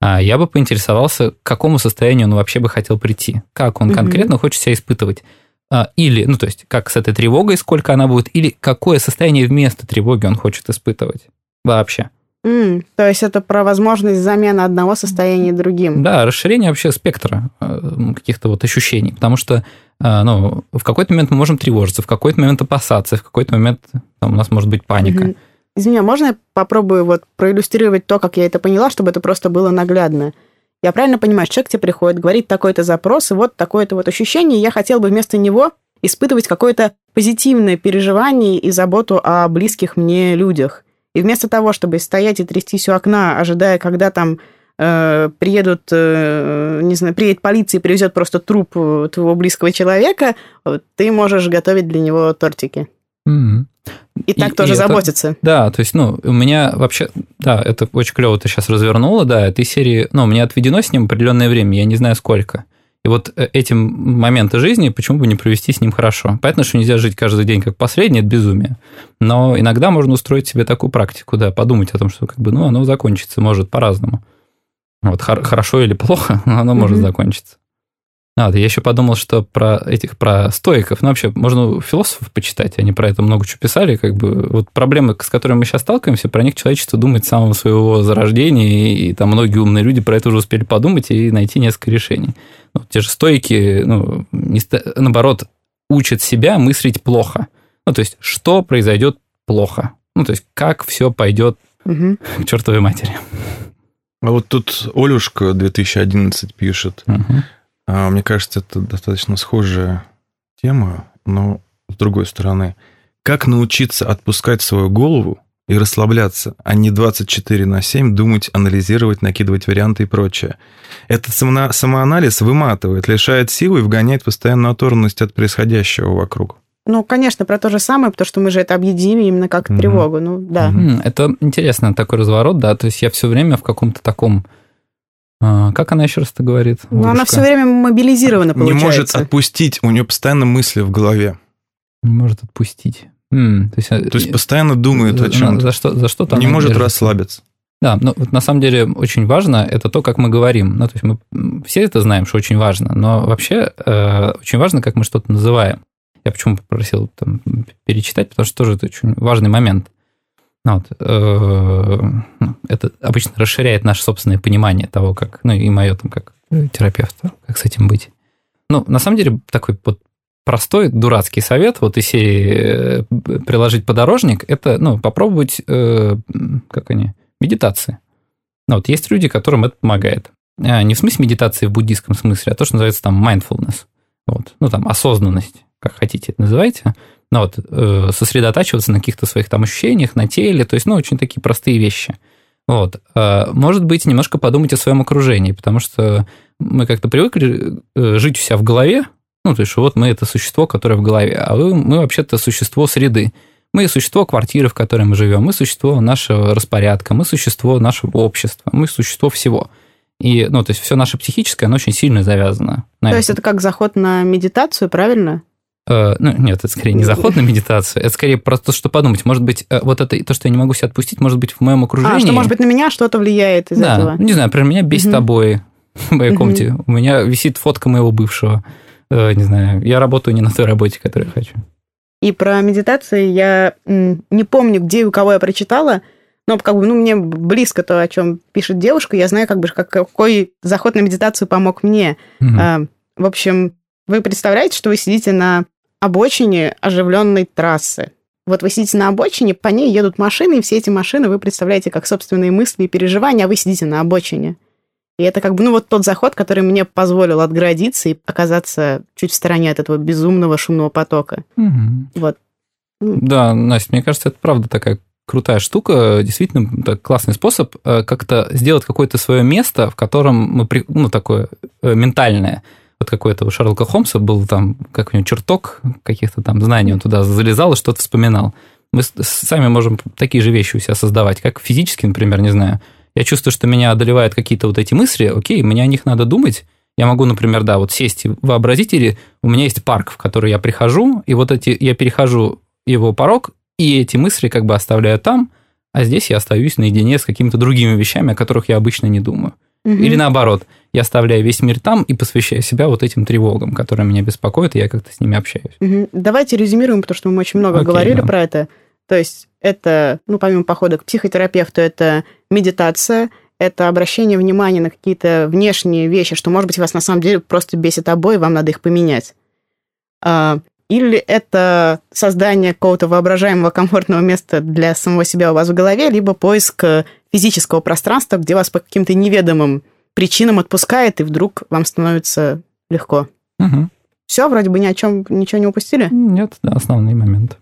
А я бы поинтересовался, к какому состоянию он вообще бы хотел прийти, как он конкретно хочет себя испытывать. А, или, ну, то есть, как с этой тревогой, сколько она будет, или какое состояние вместо тревоги он хочет испытывать вообще. Mm, то есть это про возможность замены одного состояния другим. Да, расширение вообще спектра э, каких-то вот ощущений, потому что э, ну, в какой-то момент мы можем тревожиться, в какой-то момент опасаться, в какой-то момент там, у нас может быть паника. Mm-hmm. Извини, а можно я попробую вот проиллюстрировать то, как я это поняла, чтобы это просто было наглядно? Я правильно понимаю, человек тебе приходит, говорит такой-то запрос, и вот такое-то вот ощущение, и я хотел бы вместо него испытывать какое-то позитивное переживание и заботу о близких мне людях. И вместо того, чтобы стоять и трястись у окна, ожидая, когда там э, приедут, э, не знаю, приедет полиция и привезет просто труп твоего близкого человека, ты можешь готовить для него тортики. Mm-hmm. И так и, тоже и заботиться. Это, да, то есть, ну, у меня вообще, да, это очень клево ты сейчас развернула, да, этой серии, ну, меня отведено с ним определенное время, я не знаю сколько. И вот э, эти моменты жизни, почему бы не провести с ним хорошо? Понятно, что нельзя жить каждый день как последний, это безумие. Но иногда можно устроить себе такую практику, да, подумать о том, что как бы, ну, оно закончится, может по-разному. Вот хорошо или плохо, но [LAUGHS] оно mm-hmm. может закончиться. А, я еще подумал, что про этих, про стоиков, ну, вообще, можно философов почитать, они про это много чего писали, как бы, вот проблемы, с которыми мы сейчас сталкиваемся, про них человечество думает с самого своего зарождения, и, и там многие умные люди про это уже успели подумать и найти несколько решений. Ну, те же стойки, ну, не, наоборот, учат себя мыслить плохо. Ну, то есть, что произойдет плохо? Ну, то есть, как все пойдет угу. к чертовой матери. А вот тут Олюшка 2011 пишет. Угу. А, мне кажется, это достаточно схожая тема, но с другой стороны. Как научиться отпускать свою голову и расслабляться, а не 24 на 7 думать, анализировать, накидывать варианты и прочее. Этот самоанализ выматывает, лишает силы и вгоняет постоянную оторванность от происходящего вокруг. Ну, конечно, про то же самое, потому что мы же это объединили именно как mm-hmm. тревогу. Ну, да. Mm-hmm. Это интересно, такой разворот, да. То есть я все время в каком-то таком а, как она еще раз это говорит? Ну, она все время мобилизирована, получается. Не может отпустить, у нее постоянно мысли в голове. Не может отпустить. М, то, есть, э, то есть постоянно думает о чем-то. За что, за что Не может держится. расслабиться. Да, но вот на самом деле очень важно это то, как мы говорим. Ну, то есть мы все это знаем, что очень важно, но вообще э, очень важно, как мы что-то называем. Я почему попросил там, перечитать, потому что тоже это очень важный момент. Ну вот, э, ну, это обычно расширяет наше собственное понимание того, как, ну и мое там как терапевта, как с этим быть. Ну, на самом деле, такой вот простой дурацкий совет вот из серии э, приложить подорожник, это, ну, попробовать, э, как они, медитации. Ну, вот есть люди, которым это помогает. А, не в смысле медитации в буддийском смысле, а то, что называется там mindfulness. Вот. Ну, там осознанность, как хотите это называйте ну, вот, э, сосредотачиваться на каких-то своих там ощущениях, на теле, то есть, ну, очень такие простые вещи. Вот. А, может быть, немножко подумать о своем окружении, потому что мы как-то привыкли э, жить у себя в голове, ну, то есть, вот мы это существо, которое в голове, а мы, мы вообще-то существо среды. Мы существо квартиры, в которой мы живем, мы существо нашего распорядка, мы существо нашего общества, мы существо всего. И, ну, то есть, все наше психическое, оно очень сильно завязано. то этом. есть, это как заход на медитацию, правильно? Э, ну, нет, это скорее не заход на медитацию, это скорее просто что подумать. Может быть, э, вот это то, что я не могу себя отпустить, может быть, в моем окружении. А, что, может быть, на меня что-то влияет из да, этого. Не знаю, например, меня бесит угу. обои [LAUGHS] в моей угу. комнате. У меня висит фотка моего бывшего. Э, не знаю, я работаю не на той работе, которую я хочу. И про медитацию я не помню, где и у кого я прочитала, но как бы, ну, мне близко то, о чем пишет девушка. Я знаю, как бы, как, какой заход на медитацию помог мне. Угу. В общем, вы представляете, что вы сидите на обочине оживленной трассы. Вот вы сидите на обочине, по ней едут машины, и все эти машины вы представляете как собственные мысли и переживания, а вы сидите на обочине. И это как бы, ну, вот тот заход, который мне позволил отградиться и оказаться чуть в стороне от этого безумного шумного потока. Угу. Вот. Да, Настя, мне кажется, это правда такая крутая штука, действительно это классный способ э, как-то сделать какое-то свое место, в котором мы, ну, такое э, ментальное, вот какой-то у Шерлока Холмса был там, как у него, чертог каких-то там знаний, он туда залезал и что-то вспоминал. Мы сами можем такие же вещи у себя создавать, как физически, например, не знаю. Я чувствую, что меня одолевают какие-то вот эти мысли, окей, мне о них надо думать, я могу, например, да, вот сесть и вообразить, или у меня есть парк, в который я прихожу, и вот эти, я перехожу его порог, и эти мысли как бы оставляю там, а здесь я остаюсь наедине с какими-то другими вещами, о которых я обычно не думаю. Угу. Или наоборот, я оставляю весь мир там и посвящаю себя вот этим тревогам, которые меня беспокоят, и я как-то с ними общаюсь. Угу. Давайте резюмируем, потому что мы очень много Окей, говорили да. про это. То есть это, ну, помимо похода к психотерапевту, это медитация, это обращение внимания на какие-то внешние вещи, что, может быть, вас на самом деле просто бесит обои, вам надо их поменять. А, или это создание какого-то воображаемого комфортного места для самого себя у вас в голове, либо поиск физического пространства, где вас по каким-то неведомым причинам отпускает, и вдруг вам становится легко. Угу. Все, вроде бы ни о чем ничего не упустили? Нет, да, основные моменты.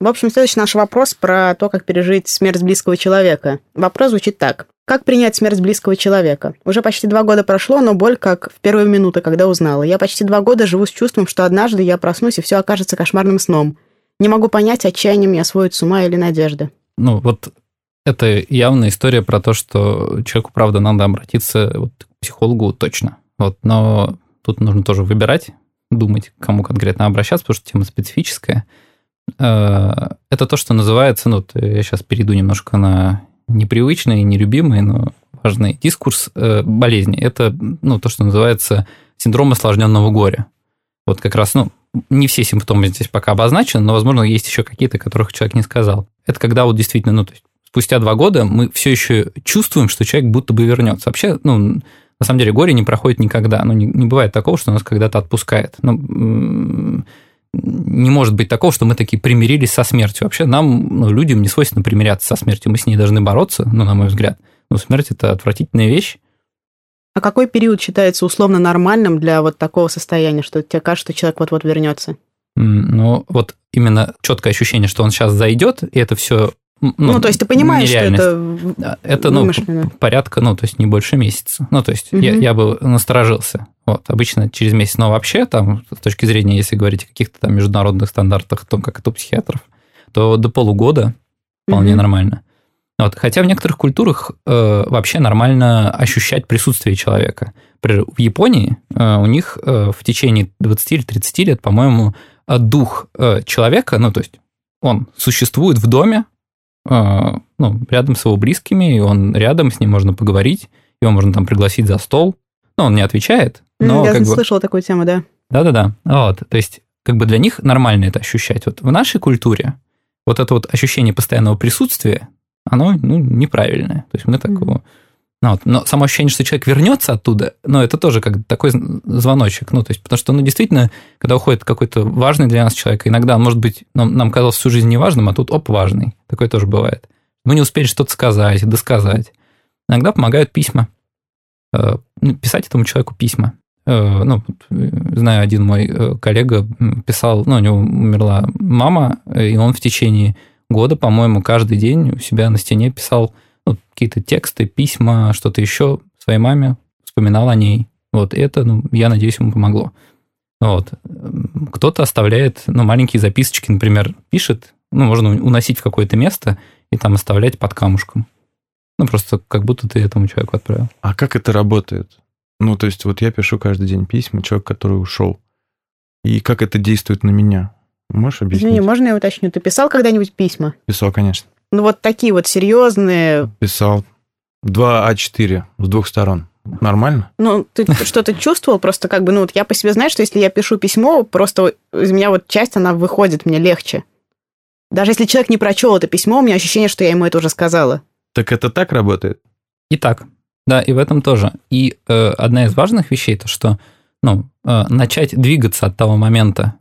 В общем, следующий наш вопрос про то, как пережить смерть близкого человека. Вопрос звучит так. Как принять смерть близкого человека? Уже почти два года прошло, но боль как в первые минуты, когда узнала. Я почти два года живу с чувством, что однажды я проснусь, и все окажется кошмарным сном. Не могу понять, отчаянием я сводит с ума или надежды. Ну, вот Это явная история про то, что человеку, правда, надо обратиться вот, к психологу точно. Вот, но тут нужно тоже выбирать, думать, к кому конкретно обращаться, потому что тема специфическая. Э, это то, что называется, ну, я сейчас перейду немножко на непривычный, нелюбимый, но важный дискурс э, болезни. Это, ну, то, что называется синдром осложненного горя. Вот как раз, ну, не все симптомы здесь пока обозначены, но, возможно, есть еще какие-то, которых человек не сказал. Это когда вот действительно, ну, то есть спустя два года мы все еще чувствуем, что человек будто бы вернется. Вообще, ну, на самом деле, горе не проходит никогда. Ну, не, не бывает такого, что нас когда-то отпускает. Ну, не может быть такого, что мы такие примирились со смертью. Вообще нам, ну, людям, не свойственно примиряться со смертью. Мы с ней должны бороться, ну, на мой взгляд. Но смерть – это отвратительная вещь. А какой период считается условно нормальным для вот такого состояния, что тебе кажется, что человек вот-вот вернется? Ну, вот именно четкое ощущение, что он сейчас зайдет, и это все ну, ну, то есть ты понимаешь, что это Это, ну, порядка, ну, то есть не больше месяца. Ну, то есть угу. я, я бы насторожился. Вот, обычно через месяц, но вообще там, с точки зрения, если говорить о каких-то там международных стандартах, о том, как это у психиатров, то до полугода вполне угу. нормально. Вот, хотя в некоторых культурах э, вообще нормально ощущать присутствие человека. Например, в Японии э, у них э, в течение 20 или 30 лет, по-моему, дух э, человека, ну, то есть он существует в доме, а, ну, рядом с его близкими, и он рядом, с ним можно поговорить, его можно там пригласить за стол. Ну, он не отвечает, но... Я как слышала бы... такую тему, да. Да-да-да. Вот, то есть, как бы для них нормально это ощущать. Вот в нашей культуре вот это вот ощущение постоянного присутствия, оно ну, неправильное. То есть мы такого... Mm-hmm ну, вот. Но само ощущение, что человек вернется оттуда, ну, это тоже как такой звоночек. Ну, то есть, потому что, ну, действительно, когда уходит какой-то важный для нас человек, иногда, может быть, нам, нам казалось всю жизнь неважным, а тут, оп, важный. Такое тоже бывает. Мы не успели что-то сказать, досказать. Иногда помогают письма. Э, ну, писать этому человеку письма. Э, ну, знаю, один мой э, коллега писал, ну, у него умерла мама, и он в течение года, по-моему, каждый день у себя на стене писал ну, какие-то тексты, письма, что-то еще своей маме, вспоминал о ней. Вот, это, ну, я надеюсь, ему помогло. Вот. Кто-то оставляет, ну, маленькие записочки, например, пишет, ну, можно уносить в какое-то место и там оставлять под камушком. Ну, просто как будто ты этому человеку отправил. А как это работает? Ну, то есть вот я пишу каждый день письма, человек, который ушел. И как это действует на меня? Можешь объяснить? Извини, можно я уточню? Ты писал когда-нибудь письма? Писал, конечно. Ну, вот такие вот серьезные. Писал. 2 А4 с двух сторон. Нормально? Ну, ты что-то чувствовал? Просто как бы, ну, вот я по себе знаю, что если я пишу письмо, просто из меня вот часть, она выходит, мне легче. Даже если человек не прочел это письмо, у меня ощущение, что я ему это уже сказала. Так это так работает? И так. Да, и в этом тоже. И э, одна из важных вещей, то что, ну, э, начать двигаться от того момента,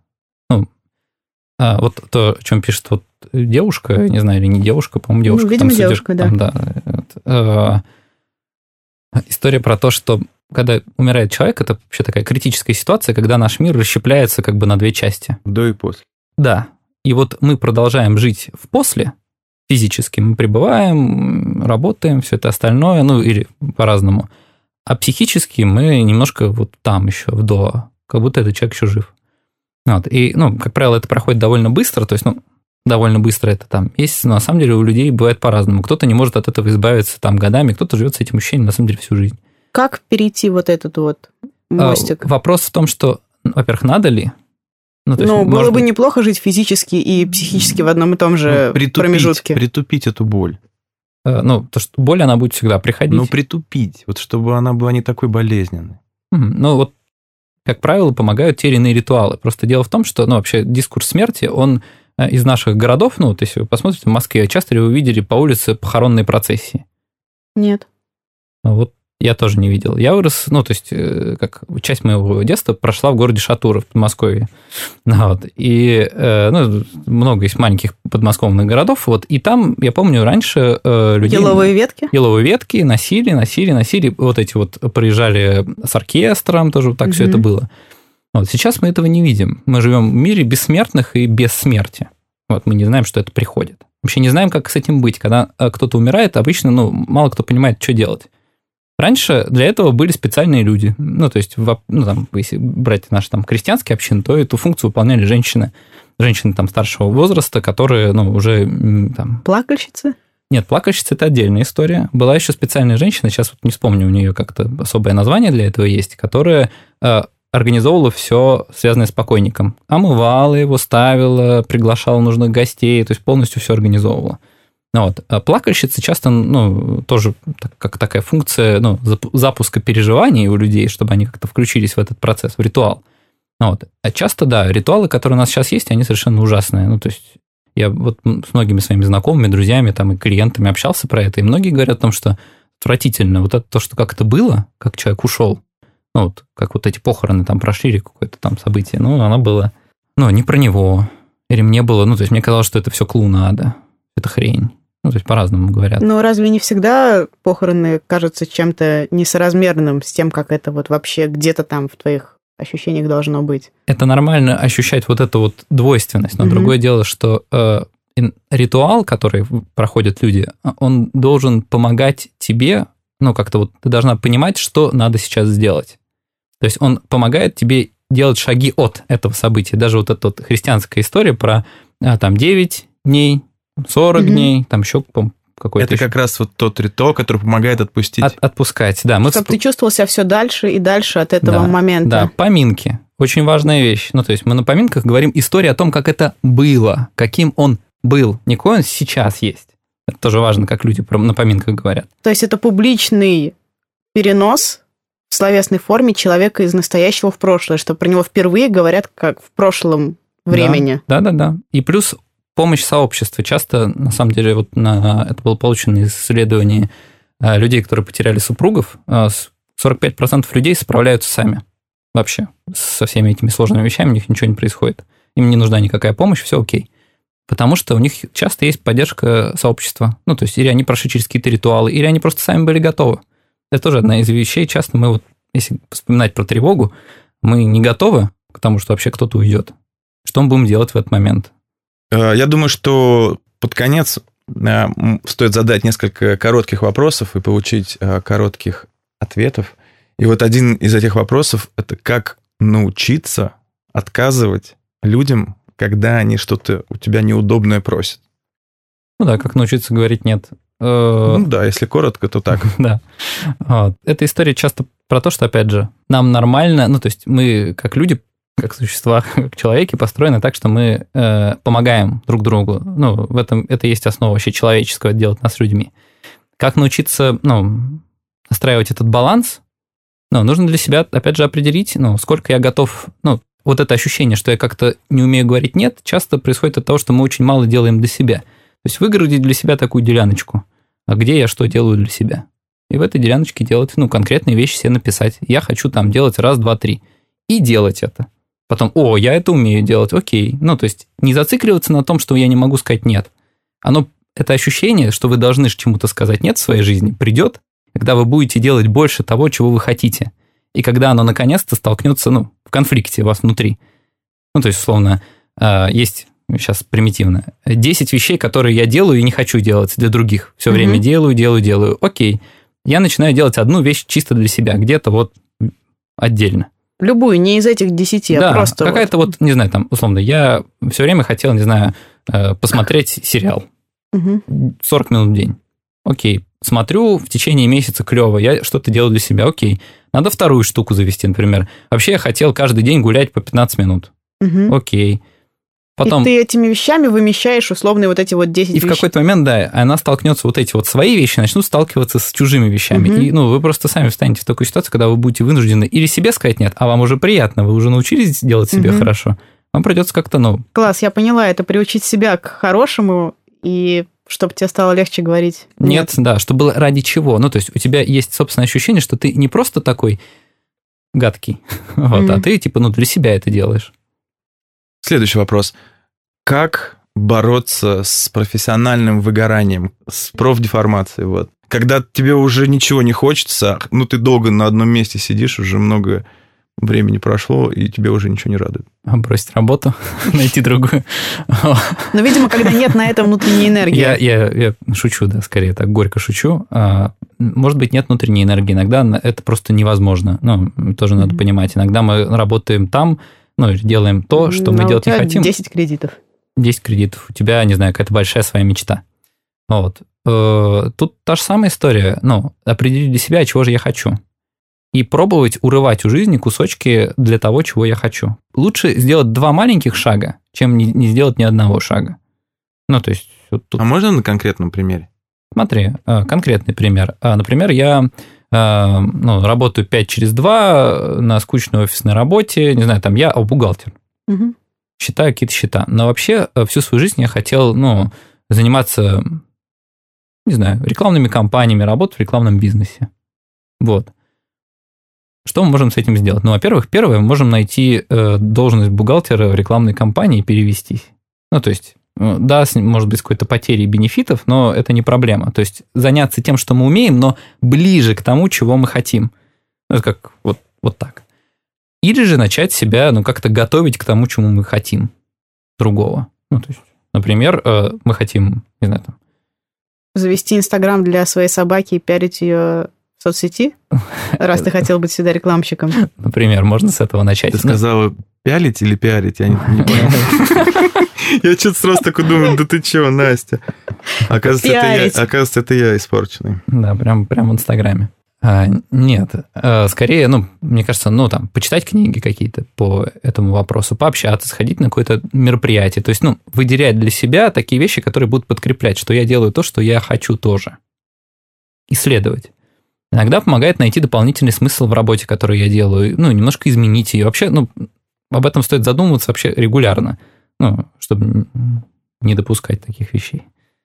э, вот то, о чем пишет вот девушка, не знаю, или не девушка, по-моему, девушка. Ну, видимо, там, девушка, там, да. да э, история про то, что когда умирает человек, это вообще такая критическая ситуация, когда наш мир расщепляется как бы на две части. До и после. Да. И вот мы продолжаем жить в после, физически мы пребываем, работаем, все это остальное, ну или по-разному. А психически мы немножко вот там еще, в до, как будто этот человек еще жив. Вот. И, ну, как правило, это проходит довольно быстро, то есть, ну, довольно быстро это там есть, но на самом деле у людей бывает по-разному. Кто-то не может от этого избавиться там годами, кто-то живет с этим ощущением на самом деле всю жизнь. Как перейти вот этот вот мостик? А, вопрос в том, что, во-первых, надо ли? Ну, то есть, ну было бы быть... неплохо жить физически и психически в одном и том же ну, притупить, промежутке. Притупить эту боль. А, ну, то, что боль, она будет всегда приходить. Ну, притупить, вот чтобы она была не такой болезненной. Ну, вот, как правило, помогают те или иные ритуалы. Просто дело в том, что, ну, вообще дискурс смерти, он Э, из наших городов, ну, то есть вы посмотрите в Москве, часто ли вы видели по улице похоронные процессии? Нет. Ну, вот я тоже не видел. Я вырос, ну, то есть, э, как часть моего детства прошла в городе Шатуров в Подмосковье. Ну, вот. И, э, ну, много есть маленьких подмосковных городов, вот, и там, я помню, раньше людей... Еловые ветки? Еловые ветки носили, носили, носили. Вот эти вот приезжали с оркестром, тоже вот так угу. все это было. Вот сейчас мы этого не видим. Мы живем в мире бессмертных и без смерти. Вот мы не знаем, что это приходит. Вообще не знаем, как с этим быть. Когда э, кто-то умирает, обычно ну, мало кто понимает, что делать. Раньше для этого были специальные люди. Ну, то есть, ну, там, если брать наши там крестьянские общины, то эту функцию выполняли женщины, женщины там старшего возраста, которые, ну, уже там... Плакальщицы? Нет, плакальщица – это отдельная история. Была еще специальная женщина, сейчас вот не вспомню, у нее как-то особое название для этого есть, которая э, организовывала все, связанное с покойником. Омывала его, ставила, приглашала нужных гостей, то есть полностью все организовывала. Вот. А плакальщицы часто, ну, тоже как такая функция ну, запуска переживаний у людей, чтобы они как-то включились в этот процесс, в ритуал. Ну вот. А часто, да, ритуалы, которые у нас сейчас есть, они совершенно ужасные. Ну, то есть я вот с многими своими знакомыми, друзьями там, и клиентами общался про это, и многие говорят о том, что отвратительно. Вот это то, что как это было, как человек ушел, ну, вот как вот эти похороны там прошли или какое-то там событие, ну, оно было, ну, не про него. Или мне было, ну, то есть мне казалось, что это все клоунада, это хрень. Ну, то есть по-разному говорят. Но разве не всегда похороны кажутся чем-то несоразмерным с тем, как это вот вообще где-то там в твоих ощущениях должно быть? Это нормально ощущать вот эту вот двойственность, но mm-hmm. другое дело, что э, ритуал, который проходят люди, он должен помогать тебе, ну, как-то вот ты должна понимать, что надо сейчас сделать. То есть он помогает тебе делать шаги от этого события. Даже вот эта вот христианская история про а, там 9 дней, 40 угу. дней, там еще какой-то... Это еще... как раз вот тот ритуал, который помогает отпустить. От, отпускать, да. Мы Чтобы всп... ты чувствовал себя все дальше и дальше от этого да, момента. Да, поминки. Очень важная вещь. Ну, то есть мы на поминках говорим историю о том, как это было, каким он был, не какой он сейчас есть. Это тоже важно, как люди на поминках говорят. То есть это публичный перенос в словесной форме человека из настоящего в прошлое, что про него впервые говорят как в прошлом времени. Да, да, да. И плюс помощь сообщества. Часто, на самом деле, вот на, это было получено из исследований э, людей, которые потеряли супругов, 45% э, людей справляются сами вообще со всеми этими сложными вещами, у них ничего не происходит. Им не нужна никакая помощь, все окей. Потому что у них часто есть поддержка сообщества. Ну, то есть, или они прошли через какие-то ритуалы, или они просто сами были готовы. Это тоже одна из вещей. Часто мы вот, если вспоминать про тревогу, мы не готовы к тому, что вообще кто-то уйдет. Что мы будем делать в этот момент? Э, я думаю, что под конец э, стоит задать несколько коротких вопросов и получить э, коротких ответов. И вот один из этих вопросов – это как научиться отказывать людям, когда они что-то у тебя неудобное просят. Ну да, как научиться говорить «нет». Ну да, если коротко, то так. [LAUGHS] да. Эта история часто про то, что, опять же, нам нормально, ну то есть мы как люди как существа, [LAUGHS] как человеки, построены так, что мы э, помогаем друг другу. Ну, в этом это есть основа вообще человеческого делать нас людьми. Как научиться, ну, настраивать этот баланс? Ну, нужно для себя, опять же, определить, ну, сколько я готов, ну, вот это ощущение, что я как-то не умею говорить «нет», часто происходит от того, что мы очень мало делаем для себя. То есть выгородить для себя такую деляночку. А где я что делаю для себя? И в этой деляночке делать, ну, конкретные вещи себе написать. Я хочу там делать раз, два, три. И делать это. Потом, о, я это умею делать, окей. Ну, то есть не зацикливаться на том, что я не могу сказать нет. Оно, это ощущение, что вы должны чему-то сказать нет в своей жизни, придет, когда вы будете делать больше того, чего вы хотите. И когда оно наконец-то столкнется, ну, в конфликте у вас внутри. Ну, то есть, условно, а, есть сейчас примитивно, 10 вещей, которые я делаю и не хочу делать для других. Все mm-hmm. время делаю, делаю, делаю. Окей. Я начинаю делать одну вещь чисто для себя, где-то вот отдельно. Любую, не из этих десяти, а да, а просто... какая-то вот... вот, не знаю, там, условно, я все время хотел, не знаю, э, посмотреть сериал. Угу. 40 минут в день. Окей. Смотрю в течение месяца клево, я что-то делаю для себя, окей. Надо вторую штуку завести, например. Вообще я хотел каждый день гулять по 15 минут. Угу. Окей. Потом... И ты этими вещами вымещаешь условные вот эти вот 10 И вещей. в какой-то момент, да, она столкнется, вот эти вот свои вещи начнут сталкиваться с чужими вещами. Угу. И, ну, вы просто сами встанете в такую ситуацию, когда вы будете вынуждены или себе сказать нет, а вам уже приятно, вы уже научились делать себе угу. хорошо. Вам придется как-то, ну... Класс, я поняла, это приучить себя к хорошему и чтобы тебе стало легче говорить. Нет, нет да, чтобы было ради чего. Ну, то есть у тебя есть собственное ощущение, что ты не просто такой гадкий, [LAUGHS] вот, mm а ты типа, ну, для себя это делаешь. Следующий вопрос. Как бороться с профессиональным выгоранием, с профдеформацией? Вот. Когда тебе уже ничего не хочется, ну, ты долго на одном месте сидишь, уже много времени прошло, и тебе уже ничего не радует. А бросить работу, [LAUGHS] найти другую. Но, видимо, когда нет на это внутренней энергии. Я, я, я шучу, да, скорее так горько шучу. А, может быть, нет внутренней энергии. Иногда это просто невозможно. Ну, тоже надо понимать. Иногда мы работаем там, ну, делаем то, что мы делать не хотим. 10 кредитов. 10 кредитов. У тебя, не знаю, какая-то большая своя мечта. Вот. Э, тут та же самая история. Ну, определить для себя, чего же я хочу. И пробовать урывать у жизни кусочки для того, чего я хочу. Лучше сделать два маленьких шага, чем не, не сделать ни одного шага. Ну, то есть... Вот тут... А можно на конкретном примере? Смотри, э, конкретный пример. А, Например, я э, ну, работаю 5 через 2 на скучной офисной работе, не знаю, там я бухгалтер. Мгм. считаю какие-то счета. Но вообще э, всю свою жизнь я хотел, ну, заниматься, не знаю, рекламными кампаниями, работать в рекламном бизнесе. Вот. Что мы можем с этим сделать? Ну, во-первых, первое, мы можем найти э, должность бухгалтера в рекламной кампании и перевестись. Ну, то есть, э, да, с- может быть, какой-то потерей бенефитов, но это не проблема. То есть, заняться тем, что мы умеем, но ближе к тому, чего мы хотим. Ну, это как вот, вот так. Или же начать себя, ну, как-то готовить к тому, чему мы хотим другого. Ну, то есть, например, э, мы хотим, не знаю, там, Завести Инстаграм для своей собаки и пиарить ее соцсети, раз ты хотел быть всегда рекламщиком. например, можно с этого начать. Ты сказала пялить или пиарить? Я не, [LAUGHS] не понял. Я что-то сразу такой думаю, да ты чего, Настя? Оказывается, это я, оказывается, это я испорченный. Да, прям, прям в Инстаграме. А, нет, а, скорее, ну, мне кажется, ну, там, почитать книги какие-то по этому вопросу, пообщаться, сходить на какое-то мероприятие. То есть, ну, выделять для себя такие вещи, которые будут подкреплять, что я делаю то, что я хочу тоже. Исследовать. Иногда помогает найти дополнительный смысл в работе, которую я делаю, ну, немножко изменить ее. Вообще, ну, об этом стоит задумываться вообще регулярно, ну, чтобы не допускать таких вещей.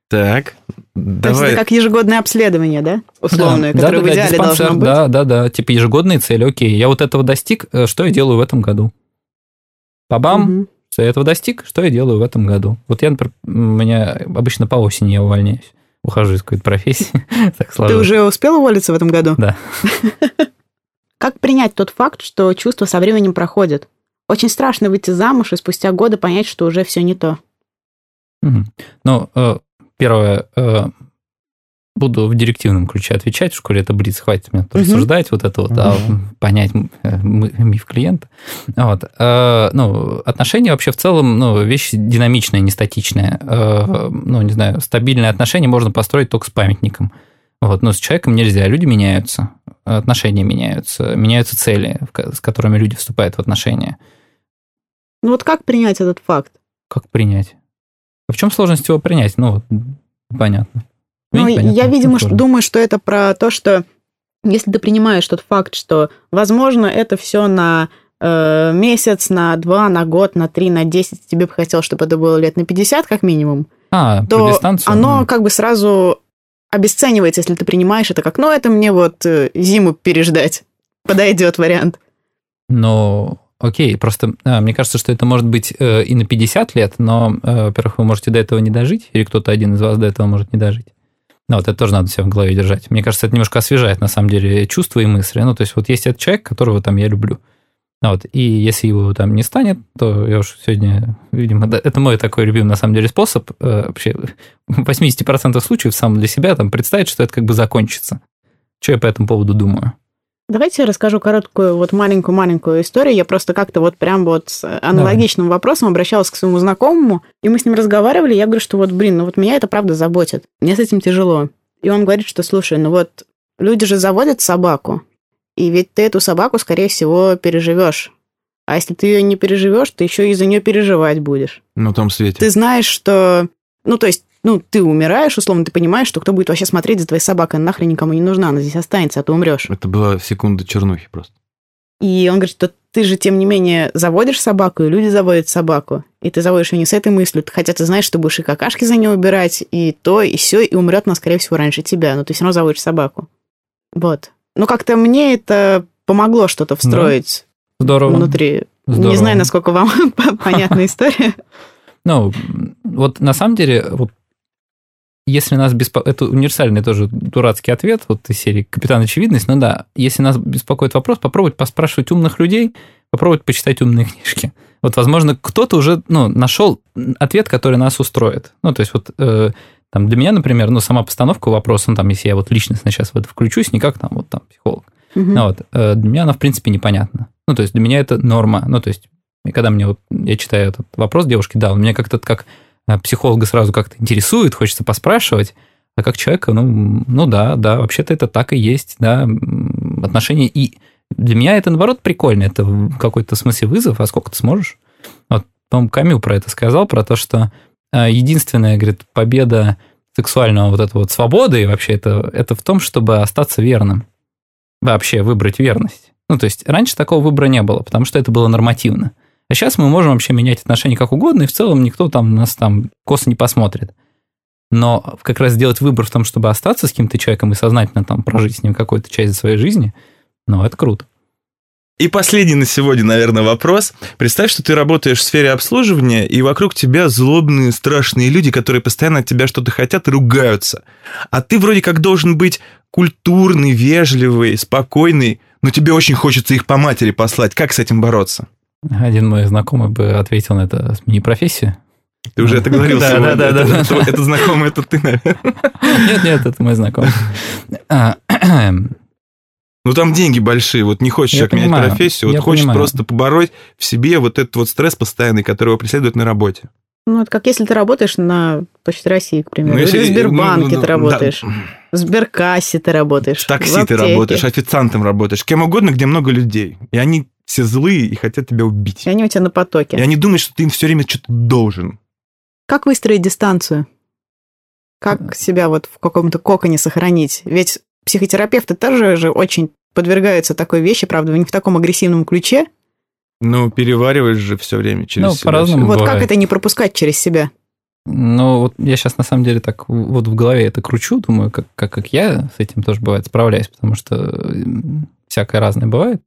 Так, То есть давай. это как ежегодное обследование, да? Условное, Да, которое да, в да, идеале диспансер, должно быть. Да, да, да. Типа ежегодные цели. Окей, я вот этого достиг, э, что я делаю в этом году? Бабам, Мгм. что я этого достиг, что я делаю в этом году? Вот я, например, у меня обычно по осени я увольняюсь. Ухожу из какой-то профессии. [LAUGHS] Так Ты сложилось. уже успел уволиться в этом году? Да. [LAUGHS] Как принять тот факт, что чувства со временем проходят? Очень страшно выйти замуж и спустя годы понять, что уже все не то. Ну, э, первое, э, буду в директивном ключе отвечать, в школе это Блиц, хватит меня Мгм. рассуждать, вот это вот, а понять э, миф клиента. Вот. Э, Ну, отношения вообще в целом, ну, вещь динамичная, не статичная. Э, Ну, не знаю, стабильные отношения можно построить только с памятником. Вот, но с человеком нельзя, люди меняются, отношения меняются, меняются цели, с которыми люди вступают в отношения. Ну вот как принять этот факт? Как принять? А в чем сложность его принять? Ну, вот, понятно. Ну, я, видимо, сложность. думаю, что это про то, что если ты принимаешь тот факт, что, возможно, это все на э, месяц, на два, на год, на три, на десять, тебе бы хотелось, чтобы это было лет на 50 как минимум, А, то дистанцию? оно М. как бы сразу обесценивается, если ты принимаешь это как, ну, это мне вот э, зиму переждать. [LAUGHS] Подойдет вариант. Ну, окей, просто а, мне кажется, что это может быть э, и на 50 лет, но, э, во-первых, вы можете до этого не дожить, или кто-то один из вас до этого может не дожить. Ну, вот это тоже надо себя в голове держать. Мне кажется, это немножко освежает, на самом деле, чувства и мысли. Ну, то есть вот есть этот человек, которого там я люблю. Ну, Вот, и если его там не станет, то я уж сегодня, видимо, да, это мой такой любимый, на самом деле, способ э, вообще в 80% случаев сам для себя там представить, что это как бы закончится. Что я по этому поводу думаю? Давайте я расскажу короткую, вот маленькую-маленькую историю. Я просто как-то вот прям вот с аналогичным вопросом обращалась к своему знакомому, и мы с ним разговаривали, я говорю, что вот, блин, ну вот меня это правда заботит. Мне с этим тяжело. И он говорит, что, слушай, ну вот люди же заводят собаку, и ведь ты эту собаку, скорее всего, переживешь. А если ты ее не переживешь, ты еще и за нее переживать будешь. На том свете. Ты знаешь, что... Ну, то есть, ну, ты умираешь, условно, ты понимаешь, что кто будет вообще смотреть за твоей собакой, она нахрен никому не нужна, она здесь останется, а ты умрешь. Это была секунда чернухи просто. И он говорит, что ты же, тем не менее, заводишь собаку, и люди заводят собаку. И ты заводишь ее не с этой мыслью, хотя ты знаешь, что будешь и какашки за нее убирать, и то, и все, и умрет она, скорее всего, раньше тебя, но ты все равно заводишь собаку. Вот. Ну, как-то мне это помогло что-то встроить Здорово. внутри. Здорово. Не знаю, насколько вам [LAUGHS] понятна история. [LAUGHS] Ну, вот на самом деле, вот если нас беспокоит... Это универсальный тоже дурацкий ответ, вот из серии «Капитан Очевидность», ну да, если нас беспокоит вопрос, попробовать поспрашивать умных людей, попробовать почитать умные [LAUGHS] книжки. Вот, возможно, кто-то уже ну, нашел ответ, который нас устроит. Ну, то есть вот э, там для меня, например, ну, сама постановка вопроса, ну, там, если я вот личностно сейчас в это включусь, не как там вот там психолог, Мгм. ну, вот, э, для меня она, в принципе, непонятна. Ну, то есть для меня это норма. Ну, то есть, и когда мне вот, я читаю этот вопрос девушки, да, он меня как-то как психолога сразу как-то интересует, хочется поспрашивать, А как человека, ну, ну да, да, вообще-то это так и есть, да, отношения. И для меня это, наоборот, прикольно. Это в какой-то смысле вызов, а сколько ты сможешь? Вот, по-моему, Камил про это сказал, про то, что а, единственная, говорит, победа сексуального вот этого вот свободы и вообще это, это в том, чтобы остаться верным. Вообще выбрать верность. Ну, то есть раньше такого выбора не было, потому что это было нормативно. А сейчас мы можем вообще менять отношения как угодно, и в целом никто там нас там косо не посмотрит. Но как раз сделать выбор в том, чтобы остаться с каким-то человеком и сознательно там прожить с ним какую-то часть своей жизни, ну, это круто. И последний на сегодня, наверное, вопрос. Представь, что ты работаешь в сфере обслуживания, и вокруг тебя злобные, страшные люди, которые постоянно от тебя что-то хотят ругаются. А ты вроде как должен быть культурный, вежливый, спокойный, но тебе очень хочется их по матери послать. Как с этим бороться? Один мой знакомый бы ответил на это «смени профессию». Ты уже это говорил [LAUGHS] Да, сегодня. да, да, Это- да. это- Это знакомый, это ты, наверное. Нет, нет, это мой знакомый. А, [CLEARS THROAT] Ну там деньги большие, вот не хочешь Я человек менять профессию, вот хочешь понимаю. просто побороть в себе вот этот вот стресс постоянный, который его преследует на работе. Ну, это как если ты работаешь на Почте России, к примеру, Ну, если- или в Сбербанке ну, ну, ты да. работаешь, в Сберкассе ты работаешь, В такси в ты работаешь, официантом работаешь, кем угодно, где много людей. И они все злые и хотят тебя убить. И они у тебя на потоке. И они думают, что ты им все время что-то должен. Как выстроить дистанцию? Как себя вот в каком-то коконе сохранить? Ведь психотерапевты тоже же очень подвергаются такой вещи, правда, не в таком агрессивном ключе. Ну, перевариваешь же все время через Ну, себя по-разному. Вот Бывает. как это не пропускать через себя? Ну, вот я сейчас на самом деле так вот в голове это кручу, думаю, как, как, как я с этим тоже бывает справляюсь, потому что м, всякое разное бывает.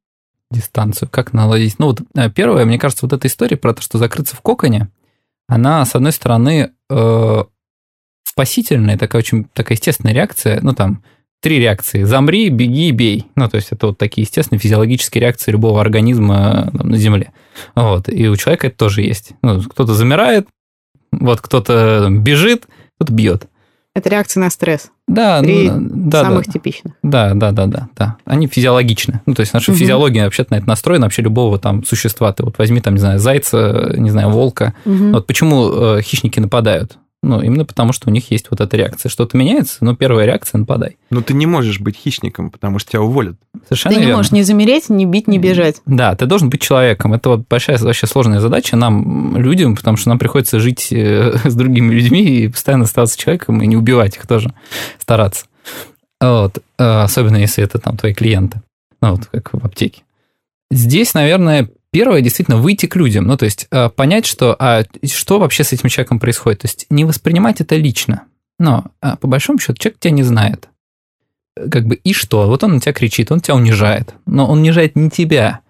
Дистанцию, как наладить. Ну, вот э, первое, мне кажется, вот эта история про то, что закрыться в коконе, она, с одной стороны, э, спасительная, такая очень такая естественная реакция, ну, там, три реакции. Замри, беги, бей. Ну, то есть это вот такие естественные физиологические реакции любого организма э, там, на Земле. Вот. И у человека это тоже есть. Ну, кто-то замирает, вот кто-то бежит, кто-то бьет. Это реакция на стресс. Да, Три ну, да, самых да, типичных. да, да, да, да, да. Они физиологичны. Ну, то есть наша Мгм. физиология вообще-то на это настроена, вообще любого там существа. Ты вот возьми там, не знаю, зайца, не знаю, волка. Мгм. Вот почему э, хищники нападают? Ну, именно потому, что у них есть вот эта реакция. Что-то меняется, но первая реакция – нападай. Но ты не можешь быть хищником, потому что тебя уволят. Совершенно Ты не верно. можешь ни замереть, ни бить, ни бежать. Да, ты должен быть человеком. Это вот большая вообще сложная задача нам, людям, потому что нам приходится жить э, [LAUGHS] с другими людьми и постоянно оставаться человеком и не убивать их тоже, стараться. Вот. Э, Особенно если это там твои клиенты. Ну, вот как в аптеке. Здесь, наверное, первое действительно выйти к людям. Ну, то есть э, понять, что, а что вообще с этим человеком происходит. То есть не воспринимать это лично. Но а, по большому счету человек тебя не знает. Как бы и что? Вот он на тебя кричит, он тебя унижает. Но он унижает не тебя.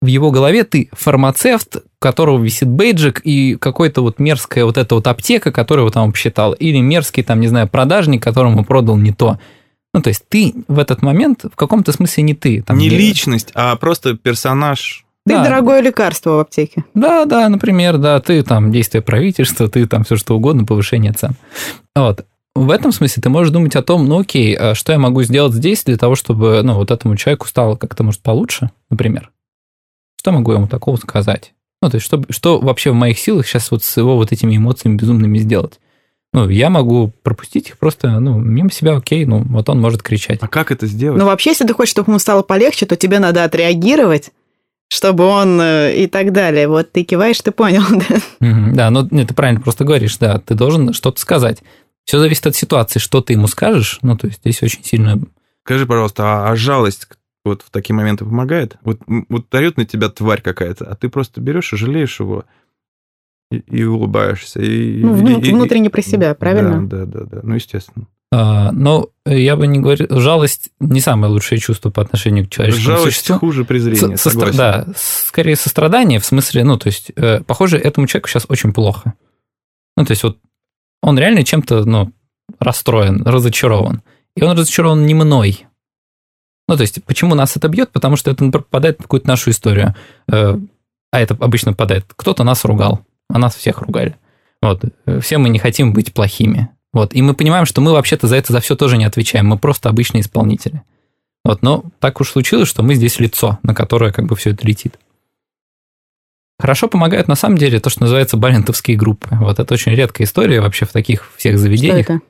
В его голове ты фармацевт, у которого висит бейджик, и какой-то вот мерзкая вот эта вот аптека, которую вот он посчитал, или мерзкий там, не знаю, продажник, которому продал не то. Ну, то есть ты в этот момент в каком-то смысле не ты. Там не где- личность, а просто персонаж. Ты Да. дорогое лекарство в аптеке. Да, да, например, да, ты там действие правительства, ты там все что угодно, повышение цен. Вот. В этом смысле ты можешь думать о том, ну окей, а что я могу сделать здесь для того, чтобы, ну, вот этому человеку стало как-то, может, получше, например. Что могу ему такого сказать? Ну, то есть, что, что вообще в моих силах сейчас вот с его вот этими эмоциями безумными сделать? Ну, я могу пропустить их просто, ну, мимо себя, окей, ну, вот он может кричать. А как это сделать? Но вообще, если ты хочешь, чтобы ему стало полегче, то тебе надо отреагировать, чтобы он э, и так далее. Вот ты киваешь, ты понял, [LAUGHS] да? Мгм, Да, ну нет, ты правильно просто говоришь, да, ты должен что-то сказать. Все зависит от ситуации, что ты ему скажешь, ну, то есть здесь очень сильно... Скажи, пожалуйста, а, а жалость вот в такие моменты помогает? Вот, вот орет на тебя тварь какая-то, а ты просто берешь и жалеешь его и, и улыбаешься. И, Ну, и- вну- и- внутренне про себя, правильно? Да, да, да, да. Ну, естественно. А, но я бы не говорил, жалость не самое лучшее чувство по отношению к человеческому Жалость существу. хуже презрения, Со- согласен. Да, скорее сострадание, в смысле, ну, то есть, э, похоже, этому человеку сейчас очень плохо. Ну, то есть, вот он реально чем-то, ну, расстроен, разочарован. И он разочарован не мной. Ну, то есть, почему нас это бьет? Потому что это например, попадает в какую-то нашу историю. Э, А это обычно попадает. Кто-то нас ругал, а нас всех ругали. Вот. Э, Все мы не хотим быть плохими. Вот. И мы понимаем, что мы вообще-то за это за все тоже не отвечаем. Мы просто обычные исполнители. Вот. Но так уж случилось, что мы здесь лицо, на которое как бы все это летит. Хорошо помогают на самом деле то, что называется балентовские группы. Вот это очень редкая история вообще в таких всех Что заведениях. это?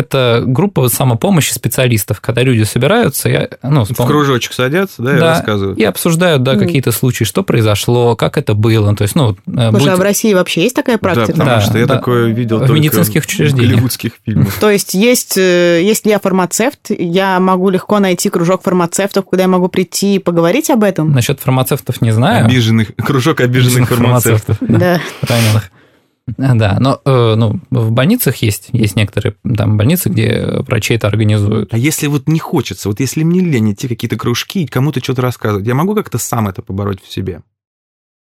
Это группа самопомощи специалистов, когда люди собираются, и, ну, В кружочек садятся, да, и да, рассказывают. и обсуждают, да, какие-то случаи, что произошло, как это было, то есть, ну, э, Слушай, будь- а в России вообще есть такая Да, практика? потому Да, что я да. такое видел В только медицинских в учреждениях. голливудских фильмах. То есть есть, э, если я фармацевт, я могу легко найти кружок фармацевтов, куда я могу прийти и поговорить об этом? насчет фармацевтов не знаю. Обиженных, кружок обиженных фармацевтов. да. Да. раненых. [LAUGHS] Да, но э, ну, в больницах есть, есть некоторые там больницы, где врачи это организуют. А если вот не хочется, вот если мне лень идти в какие-то кружки и кому-то что-то рассказывать, я могу как-то сам это побороть в себе?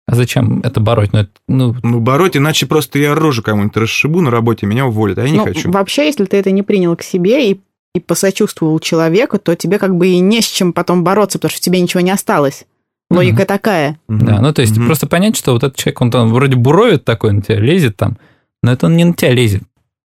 А зачем это бороть? Ну, это, ну, Ну, бороть, иначе просто я рожу кому-нибудь расшибу на работе, меня уволят, а я не Ну, хочу. Вообще, если ты это не принял к себе и, и посочувствовал человеку, то тебе как бы и не с чем потом бороться, потому что тебе ничего не осталось. Логика Мгм. такая. Да, ну то есть Мгм. просто понять, что вот этот человек, он там вроде буровит такой, на тебя лезет там, но это он не на тебя лезет.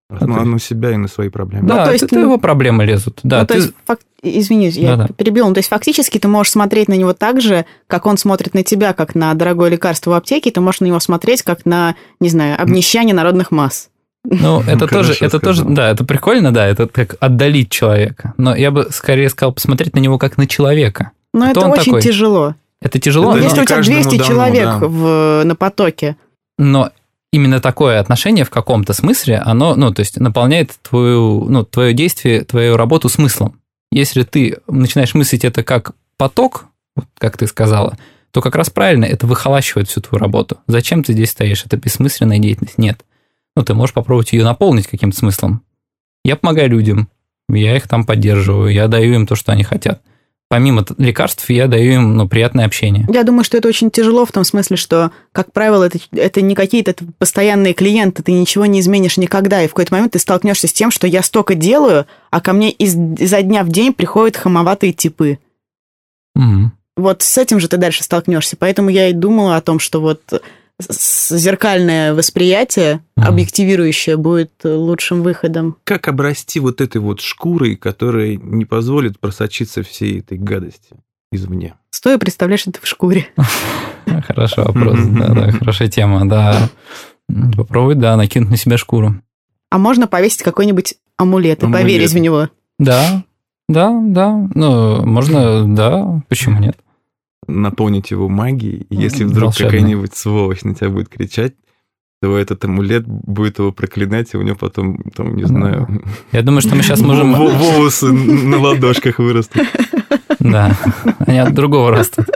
Ну, а на себя и на свои проблемы. да, то есть это ты- его проблемы лезут. Да, ну, то ты- есть, фак- извини, я Да-да. перебил. Ну, то есть, фактически ты можешь смотреть на него так же, как он смотрит на тебя, как на дорогое лекарство в аптеке, ты можешь на него смотреть, как на, не знаю, обнищание народных масс. Ну, это Хорошо тоже, это тоже, да, это прикольно, да, это как отдалить человека. Но я бы скорее сказал посмотреть на него как на человека. Но Кто это очень такой? тяжело. Это тяжело, Это если у тебя каждому 200 дано, человек да. в, на потоке, но именно такое отношение в каком-то смысле, оно, ну, то есть наполняет твою, ну, твое действие, твою работу смыслом. Если ты начинаешь мыслить это как поток, вот как ты сказала, то как раз правильно, это выхолащивает всю твою работу. Зачем ты здесь стоишь? Это бессмысленная деятельность. Нет. Ну, ты можешь попробовать ее наполнить каким-то смыслом. Я помогаю людям, я их там поддерживаю, я даю им то, что они хотят. Помимо лекарств, я даю им ну, приятное общение. Я думаю, что это очень тяжело в том смысле, что, как правило, это, это не какие-то постоянные клиенты, ты ничего не изменишь никогда, и в какой-то момент ты столкнешься с тем, что я столько делаю, а ко мне из, изо дня в день приходят хамоватые типы. Мгм. Вот с этим же ты дальше столкнешься. Поэтому я и думала о том, что вот зеркальное восприятие, Мгм. объективирующее, будет лучшим выходом. Как обрасти вот этой вот шкурой, которая не позволит просочиться всей этой гадости извне? Стоя представляешь это в шкуре. [LAUGHS] Хороший вопрос, да, хорошая тема, да. Попробовать, да, накинуть на себя шкуру. А можно повесить какой-нибудь амулет и поверить в него. Да, да, да. Ну, можно, да, почему нет? Наполнить его магией, и если М, вдруг волшебно. какая-нибудь сволочь на тебя будет кричать, то этот амулет будет его проклинать, и у него потом, там, не знаю, [LAUGHS] Я думаю, что мы сейчас можем... во- волосы на ладошках вырастут. Да, они от другого растут.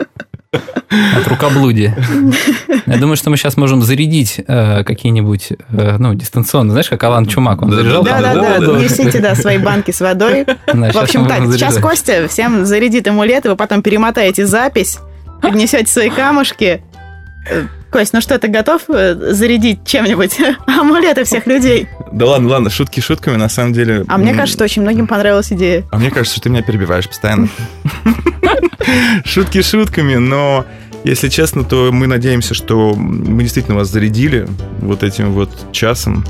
От рукоблудия. [LAUGHS] Я думаю, что мы сейчас можем зарядить э, какие-нибудь, э, ну, дистанционно. Знаешь, как Алан Чумак, он Да, заряжал? Да-да-да, да, да. несите, да, свои банки с водой. [LAUGHS] Да, В общем, так, сейчас. Костя всем зарядит амулет, и вы потом перемотаете запись, [LAUGHS] поднесете свои камушки. Кость, ну что, ты готов э, зарядить чем-нибудь [LAUGHS] амулеты всех людей? Да ладно, ладно, шутки шутками, на самом деле... А мне кажется, что очень многим понравилась идея. А мне кажется, что ты меня перебиваешь постоянно. [LAUGHS] Шутки шутками, но если честно, то мы надеемся, что мы действительно вас зарядили вот этим вот часом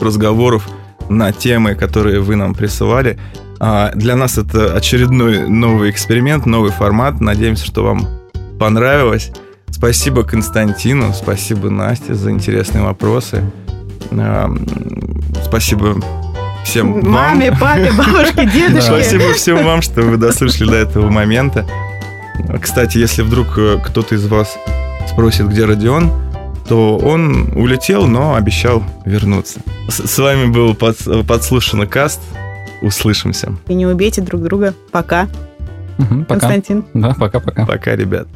разговоров на темы, которые вы нам присылали. А Для нас это очередной новый эксперимент, новый формат. Надеемся, что вам понравилось. Спасибо Константину, спасибо Насте за интересные вопросы. А, м, Спасибо всем вам. Маме, папе, бабушке, [LAUGHS] дедушке. Спасибо всем вам, что вы дослушали до этого момента. Кстати, если вдруг э, кто-то из вас спросит, где Родион, то он улетел, но обещал вернуться. С, с вами был под, подслушанный каст. Услышимся. И не убейте друг друга. Пока, Мгм, Пока. Константин. Да, пока-пока. Пока, ребят.